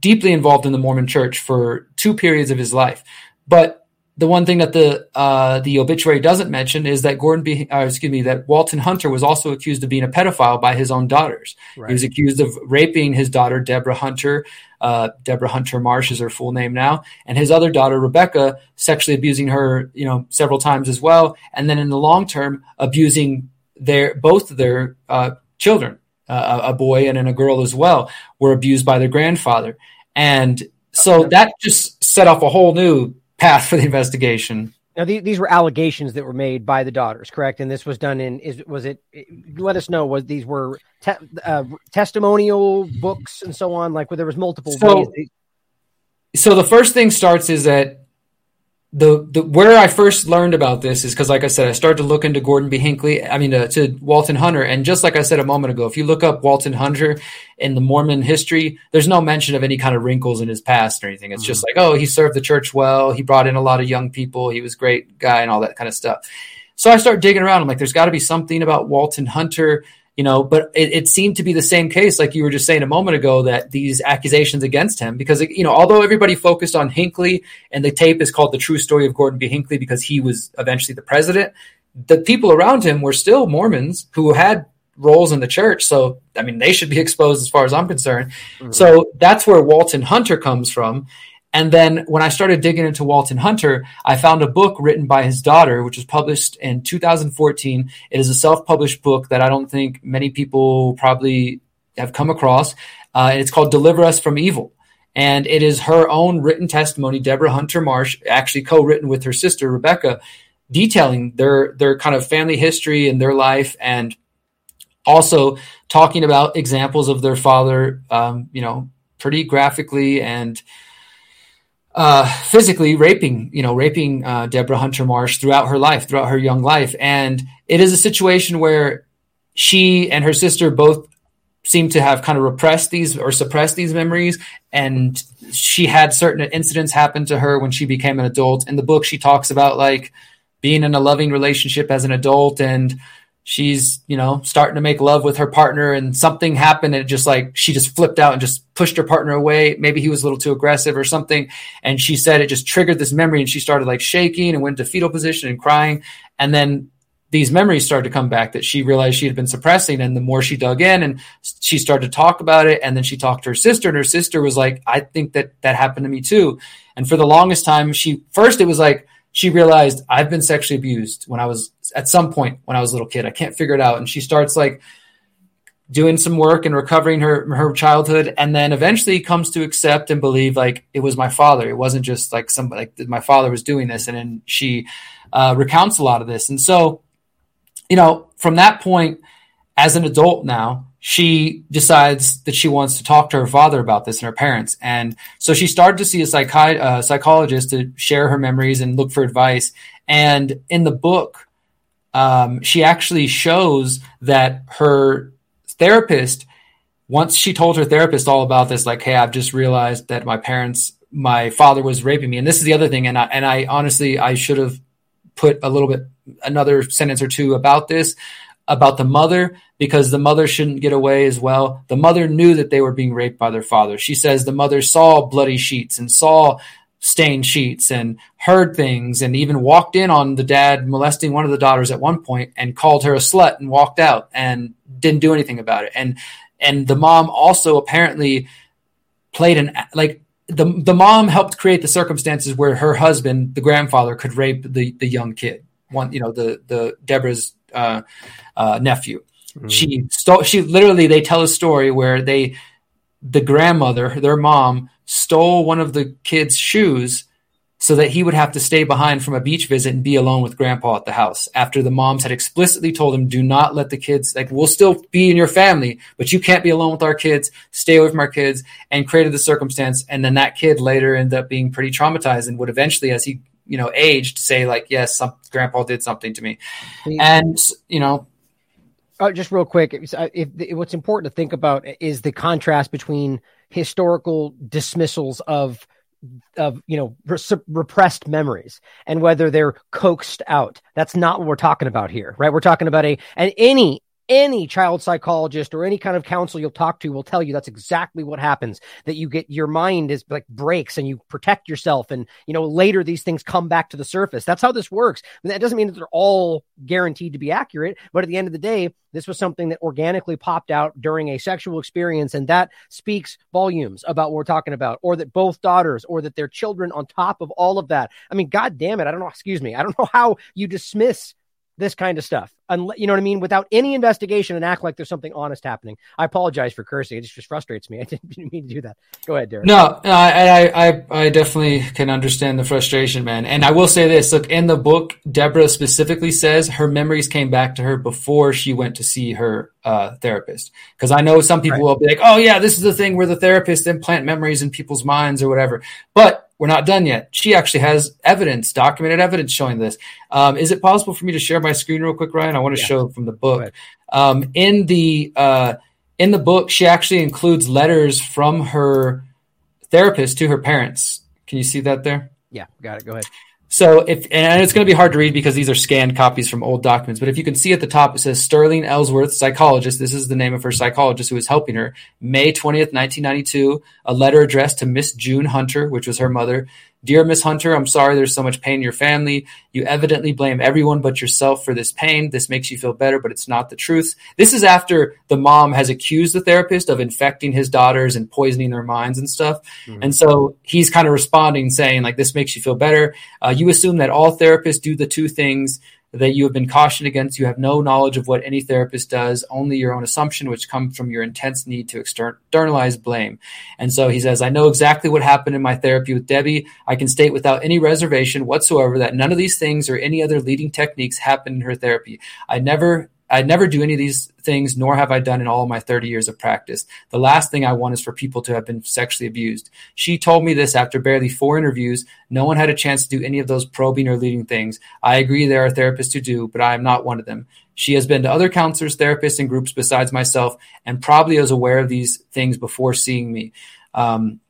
deeply involved in the Mormon church for two periods of his life. But the one thing that the uh, the obituary doesn't mention is that Gordon B. Uh, excuse me, that Walton Hunter was also accused of being a pedophile by his own daughters. Right. He was accused of raping his daughter Deborah Hunter. Uh, Deborah Hunter Marsh is her full name now, and his other daughter Rebecca sexually abusing her, you know, several times as well. And then in the long term, abusing their both of their uh, children, uh, a boy and a girl as well, were abused by their grandfather. And so that just set off a whole new path for the investigation. Now, these, these were allegations that were made by the daughters, correct? And this was done in is was it? Let us know. Was these were te- uh, testimonial books and so on? Like, where there was multiple. So, so the first thing starts is that the the where I first learned about this is because, like I said, I started to look into Gordon B. Hinckley. I mean, uh, to Walton Hunter, and just like I said a moment ago, if you look up Walton Hunter in the Mormon history, there's no mention of any kind of wrinkles in his past or anything. It's mm-hmm. just like, oh, he served the church well. He brought in a lot of young people. He was a great guy and all that kind of stuff. So I start digging around. I'm like, there's got to be something about Walton Hunter you know but it, it, seemed to be the same case like you were just saying a moment ago that these accusations against him because you know although everybody focused on hinckley and the tape is called the true story of gordon b. Hinckley because he was eventually the president the people around him were still mormons who had roles in the church. So i mean they should be <laughs> exposed as far as i'm concerned. Mm-hmm. so that's where walton hunter comes from and then when I started digging into Walton Hunter, I found a book written by his daughter, which was published in 2014. It is a self published book that I don't think many people probably have come across. Uh, it's called Deliver Us from Evil. And it is her own written testimony, Deborah Hunter Marsh, actually co written with her sister, Rebecca, detailing their, their kind of family history and their life and also talking about examples of their father, um, you know, pretty graphically and uh, physically raping, you know, raping uh, Deborah Hunter Marsh throughout her life, throughout her young life. And it is a situation where she and her sister both seem to have kind of repressed these or suppressed these memories. And she had certain incidents happen to her when she became an adult. In the book, she talks about like being in a loving relationship as an adult and she's you know starting to make love with her partner and something happened and just like she just flipped out and just pushed her partner away. Maybe he was a little too aggressive or something. And she said it just triggered this memory and she started like shaking and went into fetal position and crying. And then these memories started to come back that she realized she had been suppressing. And the more she dug in and she started to talk about it and then she talked to her sister and her sister was like i think that that happened to me too. And for the longest time she first it was like she realized I've been sexually abused when I was at some point when I was a little kid. I can't figure it out. And she starts like doing some work and recovering her her childhood and then eventually comes to accept and believe like it was my father. It wasn't just like somebody like my father was doing this and then she uh, recounts a lot of this. And so, you know, from that point as an adult now, she decides that she wants to talk to her father about this and her parents. And so she started to see a psychi- uh, psychologist to share her memories and look for advice. And in the book, um, she actually shows that her therapist, once she told her therapist all about this, like, hey, I've just realized that my parents, my father was raping me. And this is the other thing. And I, and I honestly, I should have put a little bit, another sentence or two about this about the mother because the mother shouldn't get away as well. The mother knew that they were being raped by their father. She says the mother saw bloody sheets and saw stained sheets and heard things and even walked in on the dad molesting one of the daughters at one point and called her a slut and walked out and didn't do anything about it. And and the mom also apparently played an like the the mom helped create the circumstances where her husband, the grandfather, could rape the the young kid. One, you know, the the Deborah's uh, uh, nephew. Mm-hmm. She stole. She literally. They tell a story where they, the grandmother, their mom, stole one of the kids' shoes so that he would have to stay behind from a beach visit and be alone with grandpa at the house after the moms had explicitly told him do not let the kids like we'll still be in your family but you can't be alone with our kids stay away from our kids and created the circumstance and then that kid later ended up being pretty traumatized and would eventually as he you know aged say like yes some grandpa did something to me. And you know uh, just real quick if, if, if, what's important to think about is the contrast between historical dismissals of of you know repressed memories and whether they're coaxed out. That's not what we're talking about here right? We're talking about a and any any child psychologist or any kind of counsel you'll talk to will tell you that's exactly what happens that you get your mind is like breaks and you protect yourself and you know later these things come back to the surface. That's how this works. And that doesn't mean that they're all guaranteed to be accurate but at the end of the day this was something that organically popped out during a sexual experience and that speaks volumes about what we're talking about or that both daughters or that their children on top of all of that. I mean god damn it. I don't know excuse me. I don't know how you dismiss this kind of stuff. Unle- you know what I mean? Without any investigation and act like there's something honest happening. I apologize for cursing. It just frustrates me. <laughs> I didn't mean to do that. Go ahead, Derrick. No, I, I, I definitely can understand the frustration, man. And I will say this: look, in the book, Deborah specifically says her memories came back to her before she went to see her uh, therapist. Because I know some people right. will be like, "Oh, yeah, this is the thing where the therapist implant memories in people's minds or whatever." But we're not done yet. She actually has evidence, documented evidence showing this. Um, is it possible for me to share my screen real quick, Ryan? I want to yeah. show from the book. Um, in the uh, in the book, she actually includes letters from her therapist to her parents. Can you see that there? Yeah, got it. Go ahead. So if and it's going to be hard to read because these are scanned copies from old documents, but if you can see at the top, it says Sterling Ellsworth, psychologist. This is the name of her psychologist who was helping her. May twentieth, nineteen ninety two. A letter addressed to Miss June Hunter, which was her mother, Dear Miss Hunter, I'm sorry there's so much pain in your family. You evidently blame everyone but yourself for this pain. This makes you feel better, but it's not the truth. This is after the mom has accused the therapist of infecting his daughters and poisoning their minds and stuff. Mm-hmm. And so he's kind of responding saying, like, this makes you feel better. Uh, you assume that all therapists do the two things that you have been cautioned against. You have no knowledge of what any therapist does, only your own assumption, which comes from your intense need to externalize blame. And so he says, I know exactly what happened in my therapy with Debbie. I can state without any reservation whatsoever that none of these things or any other leading techniques happened in her therapy. I never I never do any of these things, nor have I done in all my 30 years of practice. The last thing I want is for people to have been sexually abused. She told me this after barely four interviews. No one had a chance to do any of those probing or leading things. I agree there are therapists who do, but I am not one of them. She has been to other counselors, therapists, and groups besides myself, and probably was aware of these things before seeing me. Um,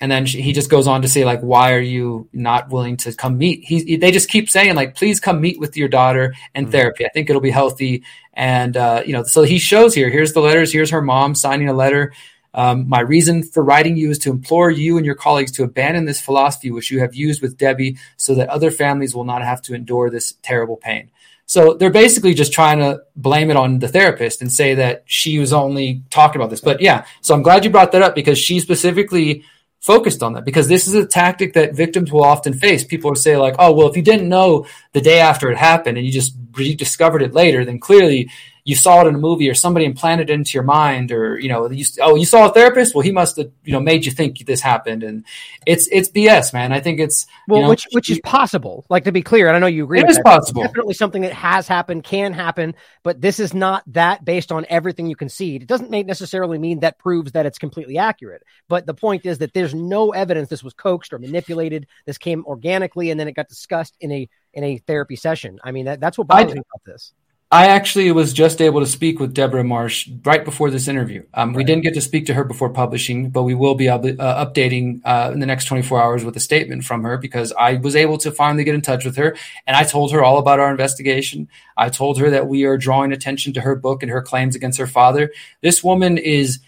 and then she, he just goes on to say like why are you not willing to come meet? He, they just keep saying like please come meet with your daughter in mm-hmm. therapy. I think it'll be healthy. And uh, you know so he shows here here's the letters here's her mom signing a letter. Um, my reason for writing you is to implore you and your colleagues to abandon this philosophy which you have used with debbie so that other families will not have to endure this terrible pain. So they're basically just trying to blame it on the therapist and say that she was only talking about this. But yeah, so I'm glad you brought that up because she specifically focused on that because this is a tactic that victims will often face. People will say like, "Oh, well, if you didn't know the day after it happened and you just rediscovered it later, then clearly you saw it in a movie or somebody implanted it into your mind or you know you, oh you saw a therapist? Well he must have you know made you think this happened. And it's it's bs man. I think it's well you know, which which is possible. Like to be clear and i know you agree it is that, It is possible. Definitely something that has happened can happen but this is not that based on everything you concede it doesn't necessarily mean that proves that it's completely accurate. But the point is that there's no evidence this was coaxed or manipulated. This came organically and then it got discussed in a in a therapy session. I mean that, that's what bothers I, me about this I actually was just able to speak with Deborah Marsh right before this interview. Um, right. We didn't get to speak to her before publishing, but we will be uh, updating uh, in the next 24 hours with a statement from her because I was able to finally get in touch with her. And I told her all about our investigation. I told her that we are drawing attention to her book and her claims against her father. This woman is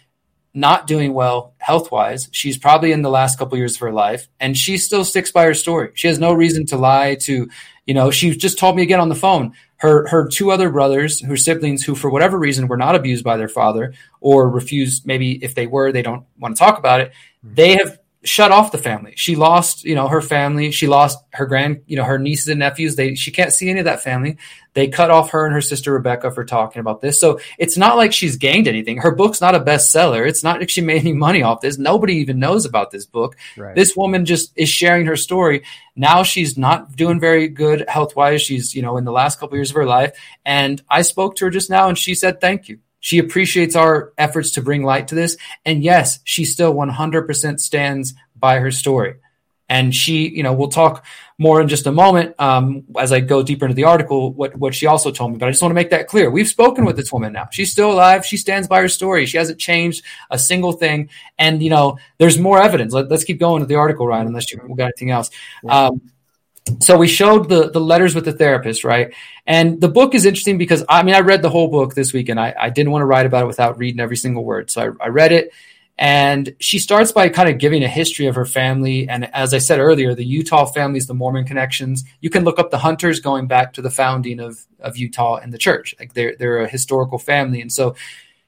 not doing well health wise. She's probably in the last couple years of her life, and she still sticks by her story. She has no reason to lie. To you know, she just told me again on the phone her her two other brothers, her siblings, who for whatever reason were not abused by their father or refused, maybe if they were, they don't want to talk about it. They have shut off the family. She lost, you know, her family. She lost her grand, you know, her nieces and nephews. They she can't see any of that family. They cut off her and her sister Rebecca for talking about this. So it's not like she's gained anything. Her book's not a bestseller. It's not like she made any money off this. Nobody even knows about this book. Right. This woman just is sharing her story. Now she's not doing very good health wise. She's, you know, in the last couple years of her life. And I spoke to her just now and she said, thank you. She appreciates our efforts to bring light to this. And yes, she still 100% stands by her story. And she, you know, we'll talk more in just a moment um, as I go deeper into the article, what, what she also told me. But I just want to make that clear. We've spoken with this woman now. She's still alive. She stands by her story. She hasn't changed a single thing. And, you know, there's more evidence. Let, us keep going with the article, Ryan, unless you got anything else. Um, so we showed the the letters with the therapist, right? And the book is interesting because I mean I read the whole book this week and I, I didn't want to write about it without reading every single word. So I, I read it and she starts by kind of giving a history of her family. And as I said earlier, the Utah families, the Mormon connections. You can look up the Hunters going back to the founding of, of Utah and the church. Like they're they're a historical family. And so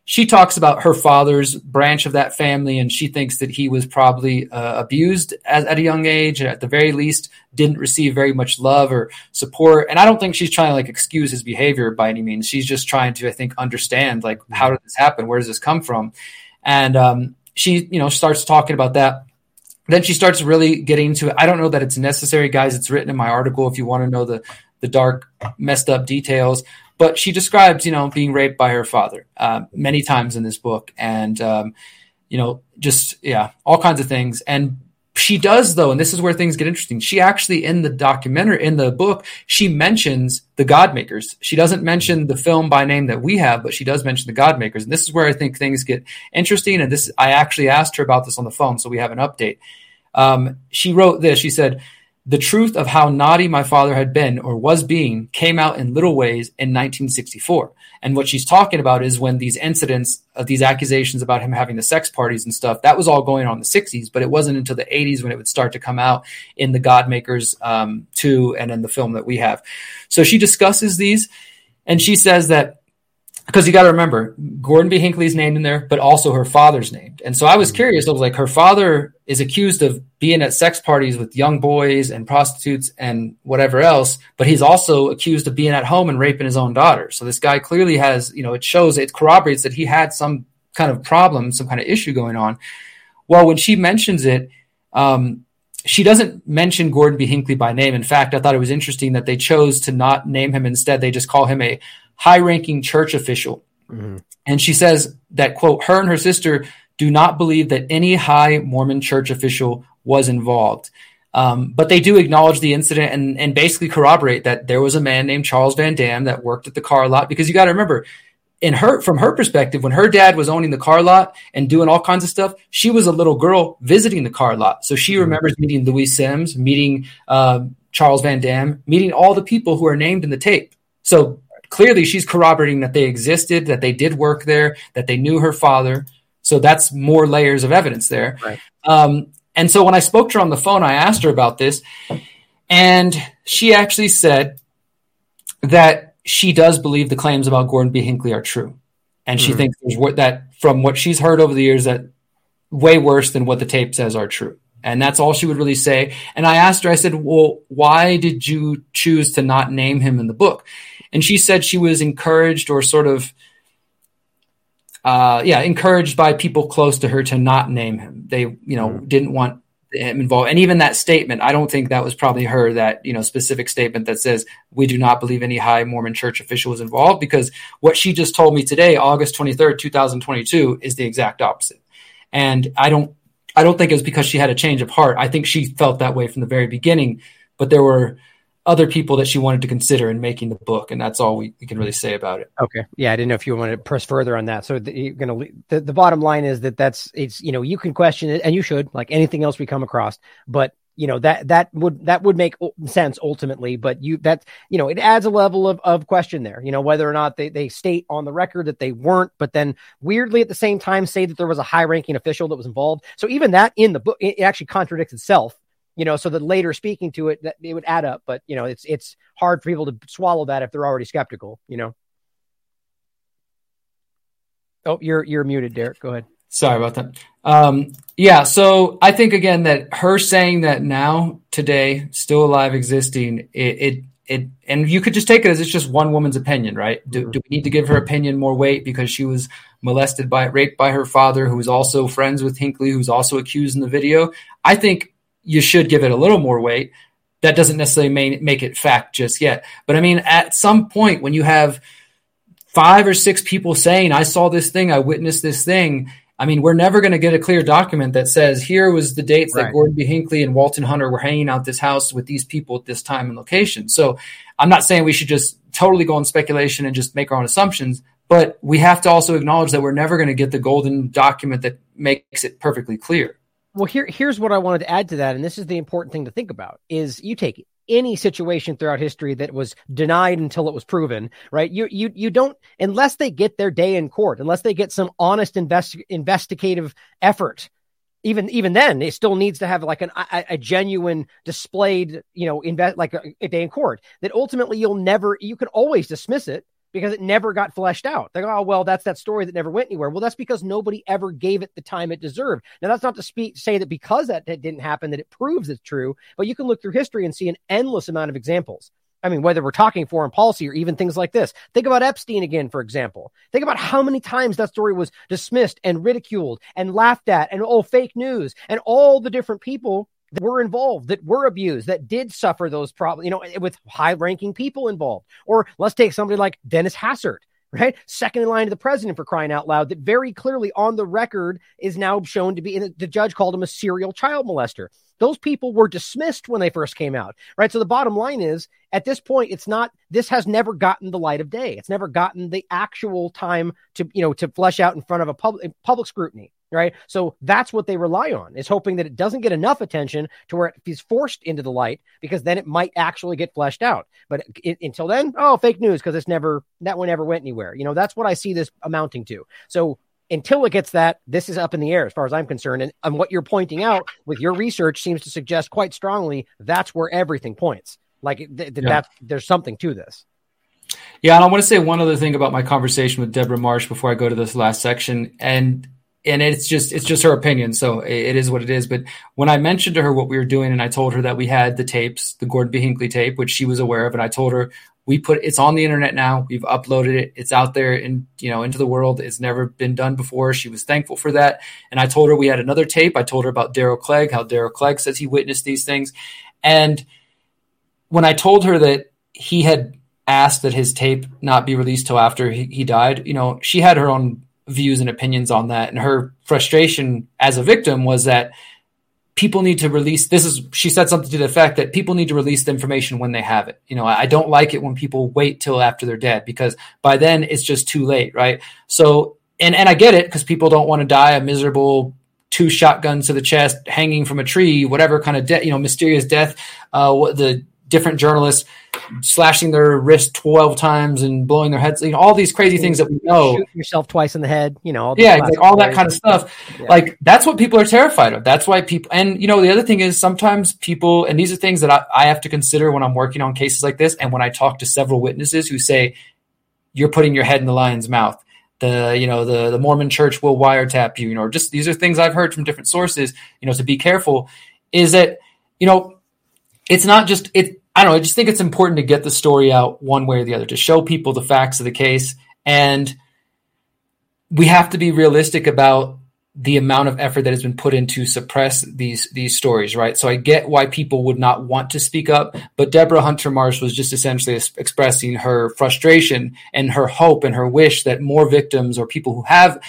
she talks about her father's branch of that family, and she thinks that he was probably uh, abused at, at, a young age, and at the very least, didn't receive very much love or support. And I don't think she's trying to like excuse his behavior by any means. She's just trying to, I think, understand like how did this happen? Where does this come from? And um, she, you know, starts talking about that. Then she starts really getting into it. I don't know that it's necessary, guys. It's written in my article if you want to know the the dark, messed up details. But she describes, you know, being raped by her father uh, many times in this book, and um, you know, just yeah, all kinds of things. And she does though, and this is where things get interesting. She actually in the documentary, in the book, she mentions the God Makers. She doesn't mention the film by name that we have, but she does mention the God Makers. And this is where I think things get interesting. And this, I actually asked her about this on the phone, so we have an update. Um, she wrote this. She said, the truth of how naughty my father had been or was being came out in little ways in 1964. And what she's talking about is when these incidents of these accusations about him having the sex parties and stuff, that was all going on in the 60s, but it wasn't until the 80s when it would start to come out in the Godmakers um, 2 and in the film that we have. So she discusses these and she says that because you got to remember Gordon B. Hinckley's named in there, but also her father's named. And so I was curious. I was like, her father is accused of being at sex parties with young boys and prostitutes and whatever else, but he's also accused of being at home and raping his own daughter. So this guy clearly has, you know, it shows, it corroborates that he had some kind of problem, some kind of issue going on. Well, when she mentions it, um, she doesn't mention Gordon B. Hinckley by name. In fact, I thought it was interesting that they chose to not name him. Instead, they just call him a high ranking church official. Mm-hmm. And she says that, quote, her and her sister do not believe that any high Mormon church official was involved. Um, but they do acknowledge the incident and, and basically corroborate that there was a man named Charles Van Dam that worked at the car lot because you got to remember, in her from her perspective, when her dad was owning the car lot and doing all kinds of stuff, she was a little girl visiting the car lot. So she mm-hmm. remembers meeting Louis Sims, meeting uh, Charles Van Dam, meeting all the people who are named in the tape. So clearly, she's corroborating that they existed, that they did work there, that they knew her father. So that's more layers of evidence there. Right. Um, and so when I spoke to her on the phone, I asked her about this, and she actually said that she does believe the claims about Gordon B. Hinckley are true, and she mm-hmm. thinks there's what that from what she's heard over the years that way worse than what the tape says are true. And that's all she would really say. And I asked her, I said, Well, why did you choose to not name him in the book? And she said she was encouraged or sort of, uh, yeah, encouraged by people close to her to not name him. They, you know, mm-hmm. didn't want him involved. And even that statement, I don't think that was probably her that, you know, specific statement that says, we do not believe any high Mormon church official was involved because what she just told me today, August 23rd, 2022 is the exact opposite. And I don't, I don't think it was because she had a change of heart. I think she felt that way from the very beginning, but there were, other people that she wanted to consider in making the book, and that's all we, we can really say about it. Okay, yeah, I didn't know if you wanted to press further on that. So the, you're gonna the, the bottom line is that that's it's you know you can question it and you should like anything else we come across, but you know that that would that would make sense ultimately but you that you know it adds a level of, of question there you know whether or not they, they state on the record that they weren't but then weirdly at the same time say that there was a high ranking official that was involved so even that in the book it actually contradicts itself you know, so that later speaking to it, that it would add up. But you know, it's it's hard for people to swallow that if they're already skeptical. You know. Oh, you're you're muted, Derrick. Go ahead. Sorry about that. Um, yeah, so I think again that her saying that now, today, still alive, existing, it, it, it, and you could just take it as it's just one woman's opinion, right? Do, mm-hmm. do we need to give her opinion more weight because she was molested by, raped by her father, who was also friends with Hinckley, who's also accused in the video? I think you should give it a little more weight. That doesn't necessarily make it fact just yet. But I mean, at some point when you have five or six people saying, I saw this thing, I witnessed this thing, I mean, we're never going to get a clear document that says here was the dates right. that Gordon B. Hinckley and Walton Hunter were hanging out this house with these people at this time and location. So I'm not saying we should just totally go on speculation and just make our own assumptions, but we have to also acknowledge that we're never going to get the golden document that makes it perfectly clear well here here's what i wanted to add to that and this is the important thing to think about is you take any situation throughout history that was denied until it was proven right? You you you don't unless they get their day in court unless they get some honest invest, investigative effort even even then it still needs to have like an, a, a genuine displayed you know invest like a, a day in court that ultimately you'll never you can always dismiss it because it never got fleshed out. They go, oh, well, that's that story that never went anywhere. Well, that's because nobody ever gave it the time it deserved. Now, that's not to speak, say that because that, that didn't happen, that it proves it's true, but you can look through history and see an endless amount of examples. I mean, whether we're talking foreign policy or even things like this. Think about Epstein again, for example. Think about how many times that story was dismissed and ridiculed and laughed at and oh, fake news and all the different people that were involved, that were abused, that did suffer those problems, you know, eh, with high ranking people involved. Or let's take somebody like Dennis Hastert, <laughs> right? Second in line to the president for crying out loud, that very clearly on the record is now shown to be, the judge called him a serial child molester. Those people were dismissed when they first came out, right? So the bottom line is at this point, it's not, this has never gotten the light of day. It's never gotten the actual time to, you know, to flesh out in front of a public, public scrutiny right? So that's what they rely on is hoping that it doesn't get enough attention to where it is forced into the light because then it might actually get fleshed out. But it, until then, oh, fake news because it's never that one never went anywhere. You know, that's what I see this amounting to. So until it gets that, this is up in the air as far as I'm concerned. And, and what you're pointing out with your research seems to suggest quite strongly that's where everything points. Like th- th- yeah. that, there's something to this. Yeah, and I want to say one other thing about my conversation with Deborah Marsh before I go to this last section. And and it's just it's just her opinion so it is what it is. But when i mentioned to her what we were doing and i told her that we had the tapes the gordon b hinckley tape which she was aware of and i told her we put it's on the internet now. We've uploaded it. It's out there in you know into the world. It's never been done before. She was thankful for that. And i told her we had another tape. I told her about daryl clegg how daryl clegg says he witnessed these things. And when i told her that he had asked that his tape not be released till after he, he died you know she had her own views and opinions on that. And her frustration as a victim was that people need to release this is she said something to the effect that people need to release the information when they have it you know i don't like it when people wait till after they're dead because by then it's just too late right so and and i get it because people don't want to die a miserable two shotguns to the chest hanging from a tree whatever kind of death you know mysterious death uh the different journalists slashing their wrist 12 times and blowing their heads, you know, all these crazy things that we know. Shoot yourself twice in the head, you know. All yeah, like all that kind of stuff. Yeah. Like that's what people are terrified of. That's why people, and you know, the other thing is sometimes people, and these are things that I, I have to consider when I'm working on cases like this. And when I talk to several witnesses who say, you're putting your head in the lion's mouth. The you know the the Mormon Church will wiretap you. You know, just these are things I've heard from different sources. You know, to be careful is that you know it's not just it I don't know. I just think it's important to get the story out one way or the other to show people the facts of the case. And we have to be realistic about the amount of effort that has been put in to suppress these these stories, right? So I get why people would not want to speak up, but Deborah Hunter Marsh was just essentially expressing her frustration and her hope and her wish that more victims or people who have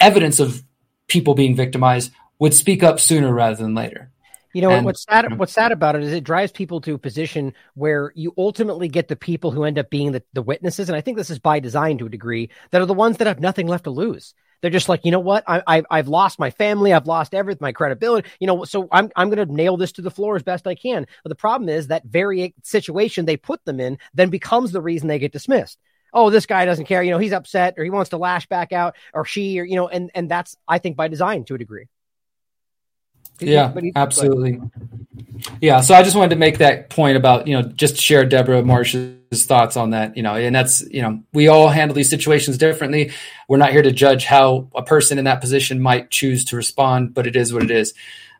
evidence of people being victimized would speak up sooner rather than later. You know and, what's sad? Mm-hmm. What's sad about it is it drives people to a position where you ultimately get the people who end up being the, the witnesses, and I think this is by design to a degree. That are the ones that have nothing left to lose. They're just like, you know what? I, I I've lost my family, I've lost everything, my credibility. You know, so I'm I'm going to nail this to the floor as best I can. But the problem is that very situation they put them in then becomes the reason they get dismissed oh, this guy doesn't care, you know, he's upset or he wants to lash back out or she or you know, and and that's I think by design to a degree yeah, absolutely. Yeah, so I just wanted to make that point about you know just share Deborah Marsh's thoughts on that. You know, and that's you know we all handle these situations differently. We're not here to judge how a person in that position might choose to respond, but it is what it is.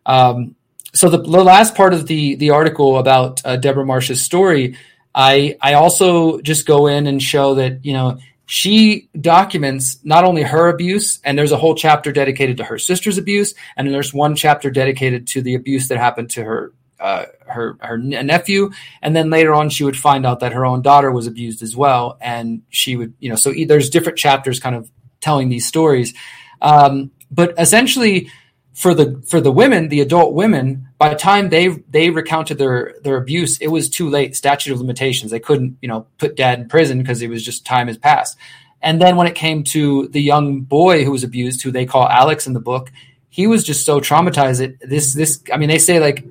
Um, so the, the, last part of the the article about uh, Deborah Marsh's story, I I also just go in and show that you know she documents not only her abuse, and there's a whole chapter dedicated to her sister's abuse, and there's one chapter dedicated to the abuse that happened to her uh, her her nephew, and then later on she would find out that her own daughter was abused as well, and she would you know so there's different chapters kind of telling these stories, um, but essentially for the for the women, the adult women, by the time they they recounted their their abuse, it was too late. Statute of limitations. They couldn't you know put dad in prison because it was just time has passed. And then when it came to the young boy who was abused, who they call Alex in the book, he was just so traumatized. That this this I mean they say like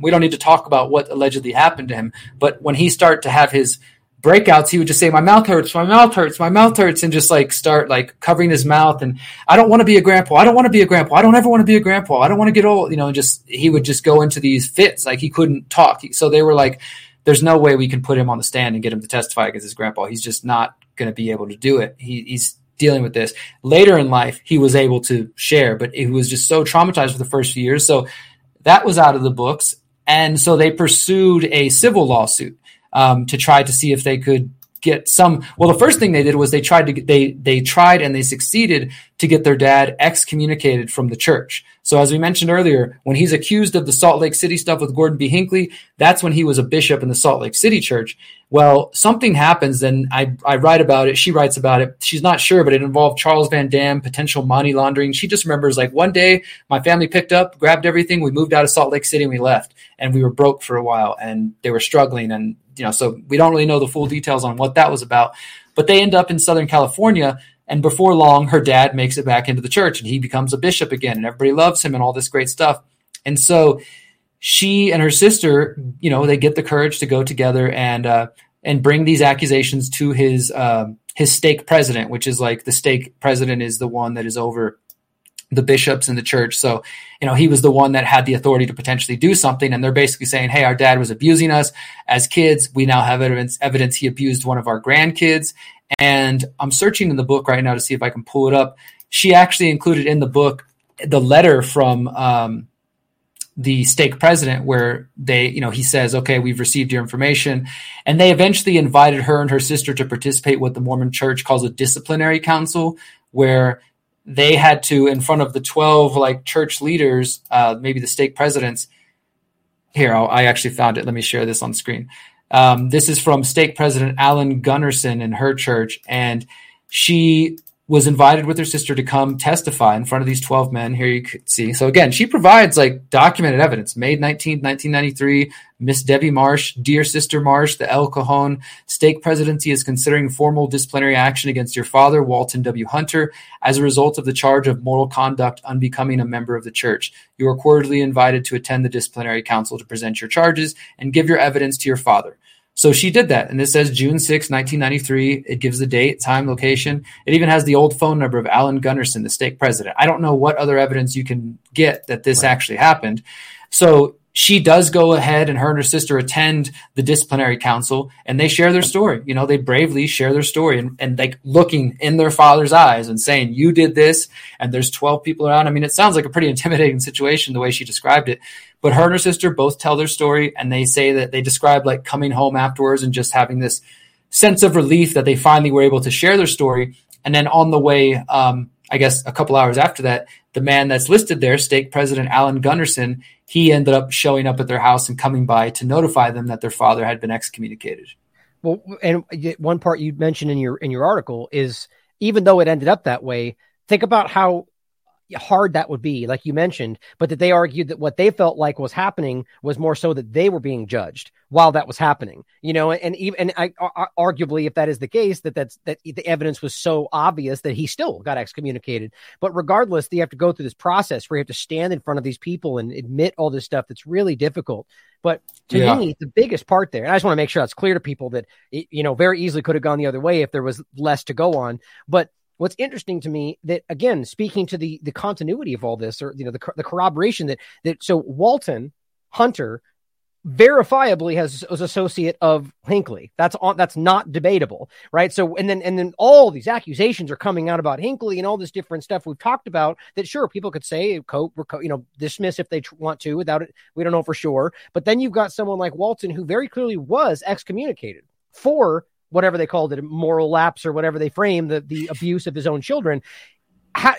we don't need to talk about what allegedly happened to him, but when he started to have his breakouts, he would just say, "My mouth hurts, my mouth hurts, my mouth hurts," and just like start like covering his mouth. And I don't want to be a grandpa. I don't want to be a grandpa. I don't ever want to be a grandpa. I don't want to get old. You know, and just he would just go into these fits. Like he couldn't talk. So they were like, "There's no way we can put him on the stand and get him to testify against his grandpa. He's just not going to be able to do it. He, he's dealing with this later in life. He was able to share, but he was just so traumatized for the first few years. So that was out of the books. And so they pursued a civil lawsuit um, to try to see if they could get some well the first thing they did was they tried to they they tried and they succeeded to get their dad excommunicated from the church. So as we mentioned earlier when he's accused of the salt lake city stuff with gordon b. Hinckley that's when he was a bishop in the salt lake city church. Well something happens and i i write about it she writes about it. She's not sure but it involved charles van dam potential money laundering. She just remembers like one day my family picked up grabbed everything we moved out of salt lake city and we left. And we were broke for a while and they were struggling and you know, so we don't really know the full details on what that was about. But they end up in Southern California, and before long, her dad makes it back into the church, and he becomes a bishop again, and everybody loves him and all this great stuff. And so she and her sister, you know, they get the courage to go together and uh, and bring these accusations to his uh, his stake president, which is like the stake president is the one that is over the bishops in the church. So, you know, he was the one that had the authority to potentially do something. And they're basically saying, Hey, our dad was abusing us as kids. We now have evidence, evidence he abused one of our grandkids. And I'm searching in the book right now to see if I can pull it up. She actually included in the book the letter from, um, the stake president where they you know he says okay we've received your information and they eventually invited her and her sister to participate what the mormon church calls a disciplinary council where they had to in front of the 12 like church leaders uh, maybe the stake presidents here I'll, i actually found it. Let me share this on screen. Um, this is from stake president alan gunderson in her church and she was invited with her sister to come testify in front of these 12 men. Here you can see. So again, she provides like documented evidence. May 19, 1993, Miss Debbie Marsh, dear sister Marsh, the El Cajon stake presidency is considering formal disciplinary action against your father, Walton W. Hunter, as a result of the charge of moral conduct unbecoming a member of the church. You are cordially invited to attend the disciplinary council to present your charges and give your evidence to your father. So she did that. And this says June 6, 1993. It gives the date, time, location. It even has the old phone number of Alan Gunderson, the stake president. I don't know what other evidence you can get that this right. actually happened. So she does go ahead and her and her sister attend the disciplinary council and they share their story. You know, they bravely share their story and, and like looking in their father's eyes and saying, You did this, and there's 12 people around. I mean, it sounds like a pretty <laughs> intimidating situation the way she described it. But her and her sister both tell their story and they say that they describe like coming home afterwards and just having this sense of relief that they finally were able to share their story. And then on the way, um, I guess a couple hours after that, the man that's listed there, stake president Alan Gunderson, he ended up showing up at their house and coming by to notify them that their father had been excommunicated. Well, and one part you mentioned in your in your article is even though it ended up that way, think about how hard that would be, like you mentioned, but that they argued that what they felt like was happening was more so that they were being judged while that was happening, you know, and even, and I, arguably, if that is the case, that that's, that the evidence was so obvious that he still got excommunicated. But regardless, you have to go through this process where you have to stand in front of these people and admit all this stuff that's really difficult. But to yeah. me, the biggest part there, and I just want to make sure that's clear to people that, it, you know, very easily could have gone the other way if there was less to go on. But what's interesting to me that again speaking to the the continuity of all this or you know the, the corroboration that that so walton hunter verifiably has was associate of Hinckley. That's on that's not debatable, right? So and then and then all these accusations are coming out about Hinckley and all this different stuff we've talked about. That sure people could say oh, cope, you know, dismiss if they want to without it. We don't know for sure. But then you've got someone like Walton who very clearly was excommunicated for whatever they called it, moral lapse or whatever they frame the, the abuse of his own children.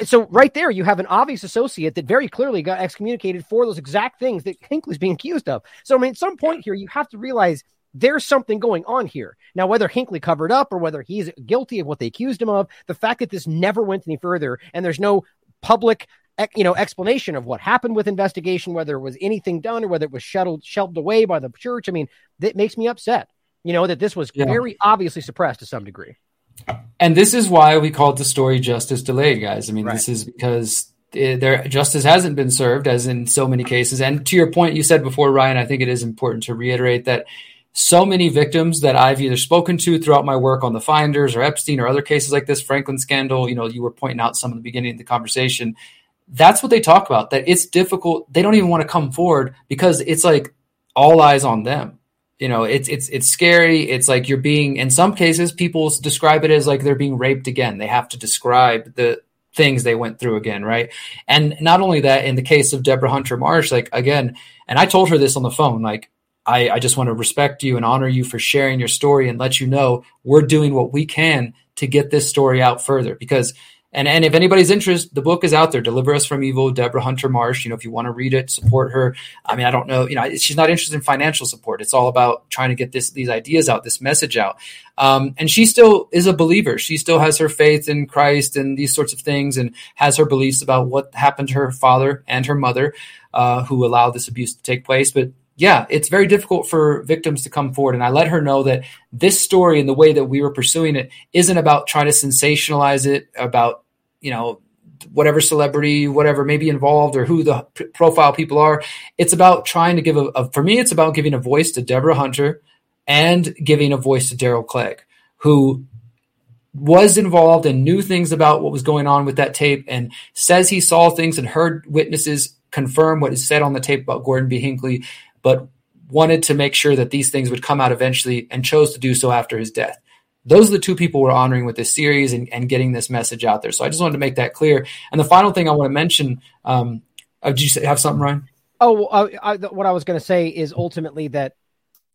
so right there, you have an obvious associate that very clearly got excommunicated for those exact things that Hinckley's being accused of. So I mean, at some point here, you have to realize there's something going on here. Now, whether Hinckley covered up or whether he's guilty of what they accused him of, the fact that this never went any further and there's no public eh, you know explanation of what happened with investigation whether it was anything done or whether it was shuttled shelved away by the church i mean that makes me upset you know, that this was yeah. very obviously suppressed to some degree. And this is why we called the story justice delayed, guys. I mean, right. this is because eh, there justice hasn't been served, as in so many cases. And to your point, you said before, Ryan, I think it is important to reiterate that so many victims that I've either spoken to throughout my work on the Finders or Epstein or other cases like this, Franklin scandal, you know, you were pointing out some of the beginning of the conversation. That's what they talk about, that it's difficult. They don't even want to come forward because it's like all eyes on them you know it's it's it's scary. It's like you're being in some cases people describe it as like they're being raped again. They have to describe the things they went through again right? And not only that in the case of deborah hunter marsh like again and i told her this on the phone like I, I just want to respect you and honor you for sharing your story and let you know we're doing what we can to get this story out further because and and if anybody's interested, the book is out there. Deliver Us from Evil, Deborah Hunter Marsh. You know, if you want to read it, support her. I mean, I don't know. You know, she's not interested in financial support. It's all about trying to get this these ideas out, this message out. Um, and she still is a believer. She still has her faith in Christ and these sorts of things, and has her beliefs about what happened to her father and her mother, uh, who allowed this abuse to take place. But yeah, it's very difficult for victims to come forward. And I let her know that this story and the way that we were pursuing it isn't about trying to sensationalize it, about, you know, whatever celebrity, whatever may be involved or who the p- profile people are. It's about trying to give a, a, for me, it's about giving a voice to Deborah Hunter and giving a voice to Daryl Clegg, who was involved and knew things about what was going on with that tape and says he saw things and heard witnesses confirm what is said on the tape about Gordon B. Hinckley but wanted to make sure that these things would come out eventually and chose to do so after his death. Those are the two people we're honoring with this series and, and getting this message out there. So I just wanted to make that clear. And the final thing I want to mention, um, uh, did you have something, Ryan? Oh, I, what I was going to say is ultimately that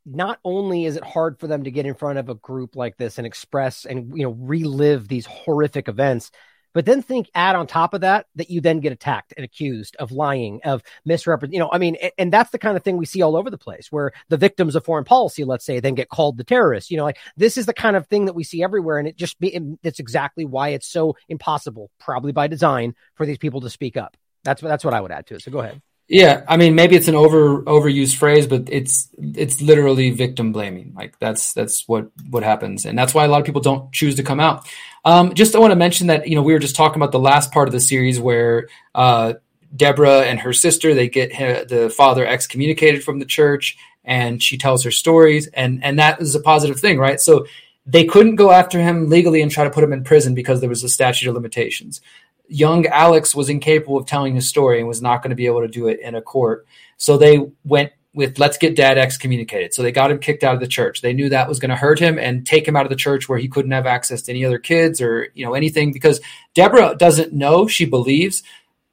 not only is it hard for them to get in front of a group like this and express and you know relive these horrific events, But then think, add on top of that, that you then get attacked and accused of lying, of misrepresent. You know, I mean, and, and that's the kind of thing we see all over the place, where the victims of foreign policy, let's say, then get called the terrorists. You know, like this is the kind of thing that we see everywhere, and it just be, it's exactly why it's so impossible, probably by design, for these people to speak up. That's what that's what I would add to it. So go ahead. Yeah, I mean, maybe it's an over overused phrase, but it's it's literally victim blaming. Like that's that's what what happens, and that's why a lot of people don't choose to come out. Um, just I want to mention that you know we were just talking about the last part of the series where uh, Deborah and her sister they get her, the father excommunicated from the church, and she tells her stories, and and that is a positive thing, right? So they couldn't go after him legally and try to put him in prison because there was a statute of limitations young Alex was incapable of telling his story and was not going to be able to do it in a court. So they went with let's get dad excommunicated. So they got him kicked out of the church. They knew that was going to hurt him and take him out of the church where he couldn't have access to any other kids or, you know, anything because Deborah doesn't know, she believes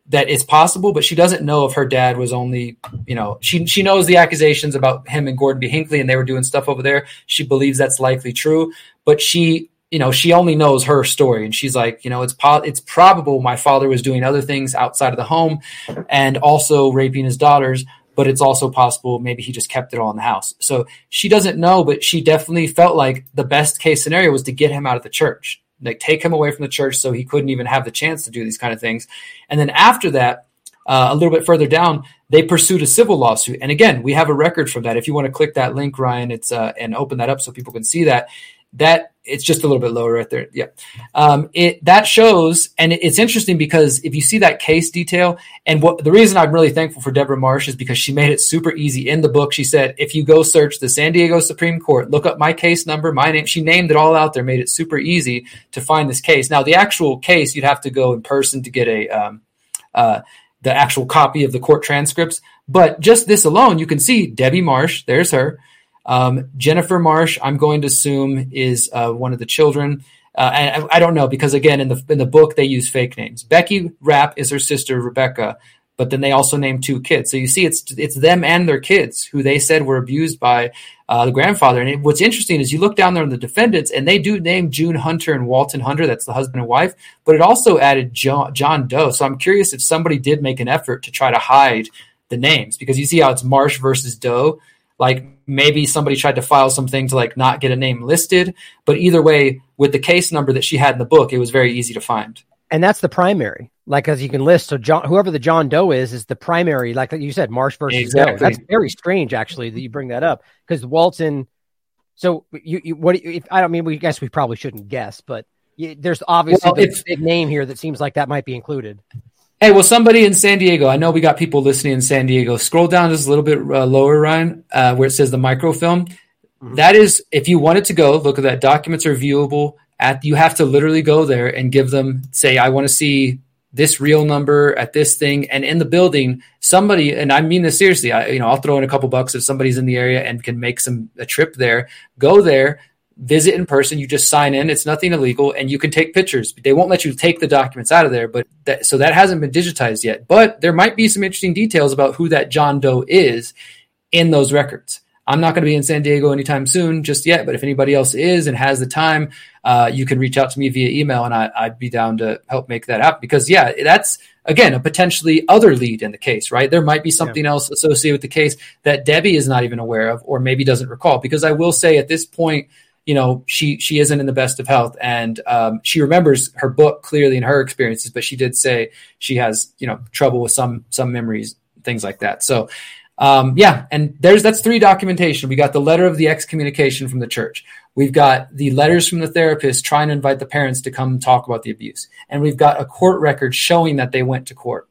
that it's possible, but she doesn't know if her dad was only, you know, she she knows the accusations about him and Gordon B. Hinckley and they were doing stuff over there. She believes that's likely true, but she you know, she only knows her story, and she's like, you know, it's po- it's probable my father was doing other things outside of the home, and also raping his daughters. But it's also possible maybe he just kept it all in the house. So she doesn't know, but she definitely felt like the best case scenario was to get him out of the church, like take him away from the church, so he couldn't even have the chance to do these kind of things. And then after that, uh, a little bit further down, they pursued a civil lawsuit. And again, we have a record from that. If you want to click that link, Ryan, it's uh, and open that up so people can see that that it's just a little bit lower right there. Yeah. Um, it, that shows, and it's interesting because if you see that case detail, and what the reason I'm really thankful for Deborah Marsh is because she made it super easy in the book. She said, if you go search the San Diego Supreme Court, look up my case number, my name, she named it all out there, made it super easy to find this case. Now, the actual case, you'd have to go in person to get a, um, uh, the actual copy of the court transcripts. But just this alone, you can see Debbie Marsh, there's her. Um, Jennifer Marsh, I'm going to assume, is uh, one of the children. Uh, and I, I, don't know because again, in the in the book they use fake names. Becky Rapp is her sister Rebecca, but then they also name two kids. So you see, it's it's them and their kids who they said were abused by uh, the grandfather. And it, what's interesting is you look down there on the defendants, and they do name June Hunter and Walton Hunter. That's the husband and wife, but it also added John, John Doe. So I'm curious if somebody did make an effort to try to hide the names because you see how it's Marsh versus Doe like maybe somebody tried to file something to like not get a name listed but either way with the case number that she had in the book it was very easy to find. And that's the primary. Like as you can list so john whoever the john doe is is the primary like you said marsh versus exactly. doe that's very strange actually that you bring that up because walton so you, you what if i don't mean we guess we probably shouldn't guess but you, there's obviously well, a big name here that seems like that might be included Hey, well, somebody in San Diego, I know we got people listening in San Diego. Scroll down just a little bit uh, lower, Ryan, uh, where it says the microfilm. Mm-hmm. That is, if you wanted to go, look at that. Documents are viewable. At you have to literally go there and give them, say, I want to see this real number at this thing, and in the building, somebody, and I mean this seriously. I, you know, I'll throw in a couple bucks if somebody's in the area and can make some a trip there. Go there, visit in person. You just sign in. It's nothing illegal, and you can take pictures. They won't let you take the documents out of there, but that, so that hasn't been digitized yet. But there might be some interesting details about who that John Doe is in those records. I'm not going to be in San Diego anytime soon just yet, but if anybody else is and has the time, uh, you can reach out to me via email, and I, would be down to help make that happen. Because yeah, that's again a potentially other lead in the case, right? There might be something yeah. else associated with the case that Debbie is not even aware of, or maybe doesn't recall. Because I will say at this point you know she she isn't in the best of health. And um, she remembers her book clearly in her experiences but she did say she has you know trouble with some some memories things like that. So um, yeah. And there's that's three documentation. We got the letter of the excommunication from the church. We've got the letters from the therapist trying to invite the parents to come talk about the abuse. And we've got a court record showing that they went to court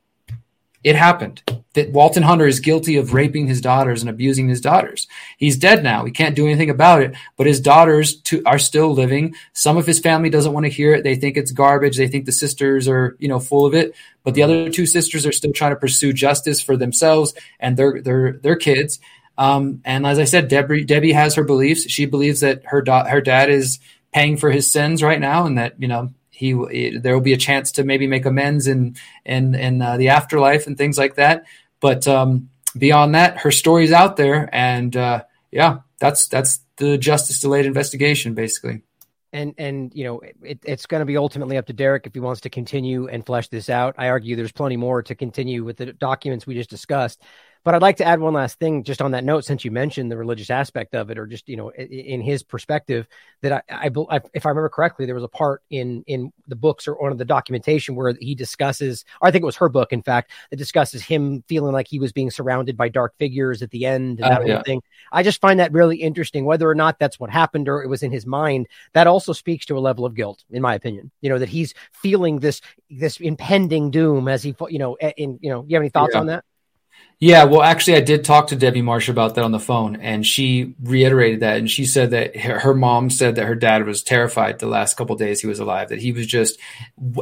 it happened that Walton Hunter is guilty of raping his daughters and abusing his daughters. He's dead now. He can't do anything about it, but his daughters to, are still living. Some of his family doesn't want to hear it. They think it's garbage. They think the sisters are, you know, full of it, but the other two sisters are still trying to pursue justice for themselves and their, their, their kids. Um, and as I said, Debbie, Debbie has her beliefs. She believes that her, da- her dad is paying for his sins right now and that, you know, he there will be a chance to maybe make amends in in in uh, the afterlife and things like that. But um, beyond that, her story's out there, and uh, yeah, that's that's the justice delayed investigation, basically. and and you know it, it's going to be ultimately up to Derrick if he wants to continue and flesh this out. I argue there's plenty more to continue with the documents we just discussed. But I'd like to add one last thing just on that note, since you mentioned the religious aspect of it, or just you know, in his perspective, that I, I, if I remember correctly, there was a part in in the books or one of the documentation where he discusses, or I think it was her book, in fact, that discusses him feeling like he was being surrounded by dark figures at the end and uh, that yeah. whole thing. I just find that really interesting, whether or not that's what happened or it was in his mind. That also speaks to a level of guilt, in my opinion. You know that he's feeling this this impending doom as he, you know, in you know, you have any thoughts yeah. on that? Yeah, well, actually, I did talk to Debbie Marsh about that on the phone, and she reiterated that. And she said that her, her mom said that her dad was terrified the last couple days he was alive, that he was just,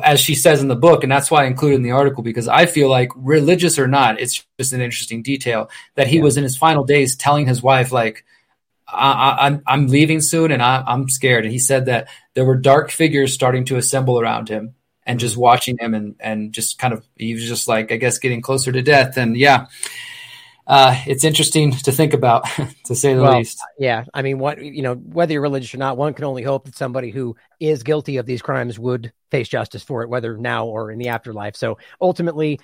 as she says in the book, and that's why I included in the article because I feel like, religious or not, it's just an interesting detail that he yeah. was in his final days telling his wife, like, I, am I'm, I'm leaving soon and I, I'm scared. And he said that there were dark figures starting to assemble around him and just watching him and and just kind of he was just like I guess getting closer to death and yeah. Uh, it's interesting to think about, <laughs> to say the well, least. Yeah, I mean, what you know, whether you're religious or not, one can only hope that somebody who is guilty of these crimes would face justice for it, whether now or in the afterlife. So ultimately,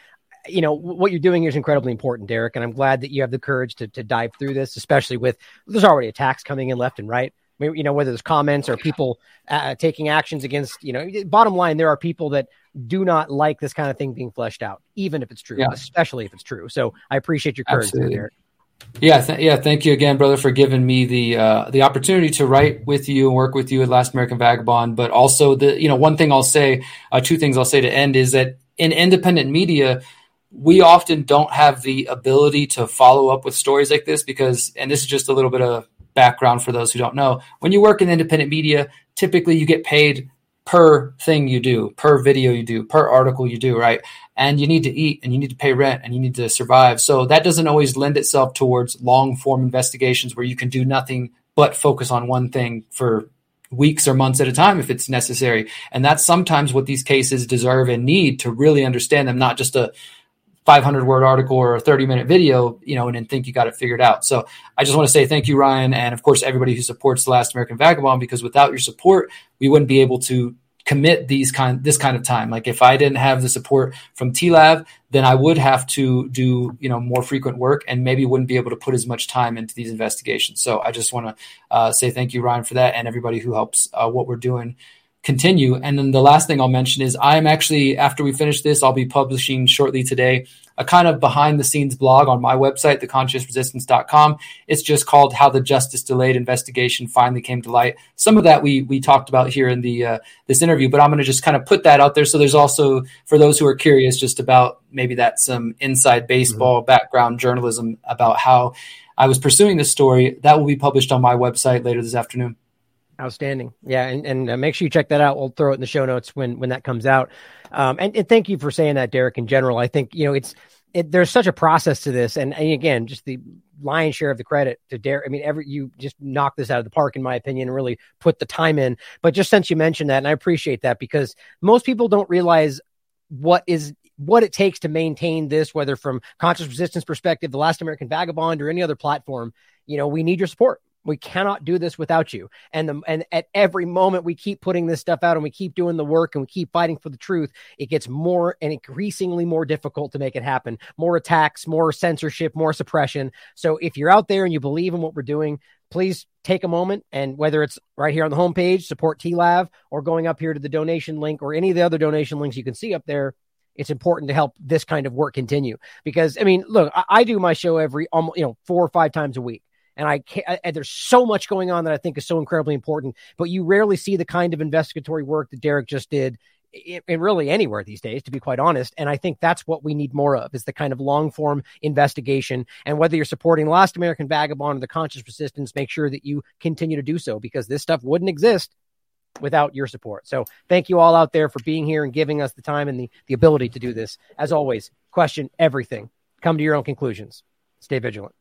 you know what you're doing here is incredibly important, Derrick, and I'm glad that you have the courage to to dive through this, especially with there's already attacks coming in left and right you know whether there's comments or people uh, taking actions against you know bottom line there are people that do not like this kind of thing being fleshed out even if it's true yeah. especially if it's true. So i appreciate your courage there yeah th- yeah thank you again brother for giving me the uh, the opportunity to write with you and work with you at last american vagabond. But also the you know one thing i'll say uh, two things i'll say to end is that in independent media we often don't have the ability to follow up with stories like this because and this is just a little bit of background for those who don't know. When you work in independent media, typically you get paid per thing you do, per video you do, per article you do, right? And you need to eat and you need to pay rent and you need to survive. So that doesn't always lend itself towards long form investigations where you can do nothing but focus on one thing for weeks or months at a time if it's necessary. And that's sometimes what these cases deserve and need to really understand them, not just a 500 word article or a 30 minute video, you know, and then think you got it figured out. So I just want to say thank you, Ryan, and of course everybody who supports the Last American Vagabond, because without your support, we wouldn't be able to commit these kind this kind of time. Like if I didn't have the support from TLAV, then I would have to do you know more frequent work and maybe wouldn't be able to put as much time into these investigations. So I just want to uh, say thank you, Ryan, for that, and everybody who helps uh, what we're doing continue. And then the last thing I'll mention is I'm actually, after we finish this, I'll be publishing shortly today a kind of behind the scenes blog on my website, theconsciousresistance.com. It's just called How the Justice Delayed Investigation Finally Came to Light. Some of that we we talked about here in the uh, this interview, but I'm going to just kind of put that out there. So there's also for those who are curious just about maybe that some inside baseball mm-hmm. background journalism about how I was pursuing this story. That will be published on my website later this afternoon. Outstanding. Yeah, and and uh, make sure you check that out. We'll throw it in the show notes when when that comes out. Um, and, and thank you for saying that, Derrick. In general, I think you know it's it, there's such a process to this, and, and again, just the lion's share of the credit to Derrick. I mean, every you just knocked this out of the park, in my opinion, and really put the time in. But just since you mentioned that, and I appreciate that because most people don't realize what is what it takes to maintain this, whether from conscious resistance perspective, the last American vagabond, or any other platform. You know, we need your support. We cannot do this without you. And the, and at every moment we keep putting this stuff out and we keep doing the work and we keep fighting for the truth, it gets more and increasingly more difficult to make it happen. More attacks, more censorship, more suppression. So if you're out there and you believe in what we're doing, please take a moment and whether it's right here on the homepage, support TLAV, or going up here to the donation link or any of the other donation links you can see up there, it's important to help this kind of work continue. Because I mean, look, I, I do my show every almost you know four or five times a week. And I, can't, I, there's so much going on that I think is so incredibly important, but you rarely see the kind of investigatory work that Derrick just did in really anywhere these days, to be quite honest. And I think that's what we need more of is the kind of long form investigation. And whether you're supporting Last American Vagabond or the Conscious Resistance, make sure that you continue to do so because this stuff wouldn't exist without your support. So thank you all out there for being here and giving us the time and the, the ability to do this. As always, question everything. Come to your own conclusions. Stay vigilant.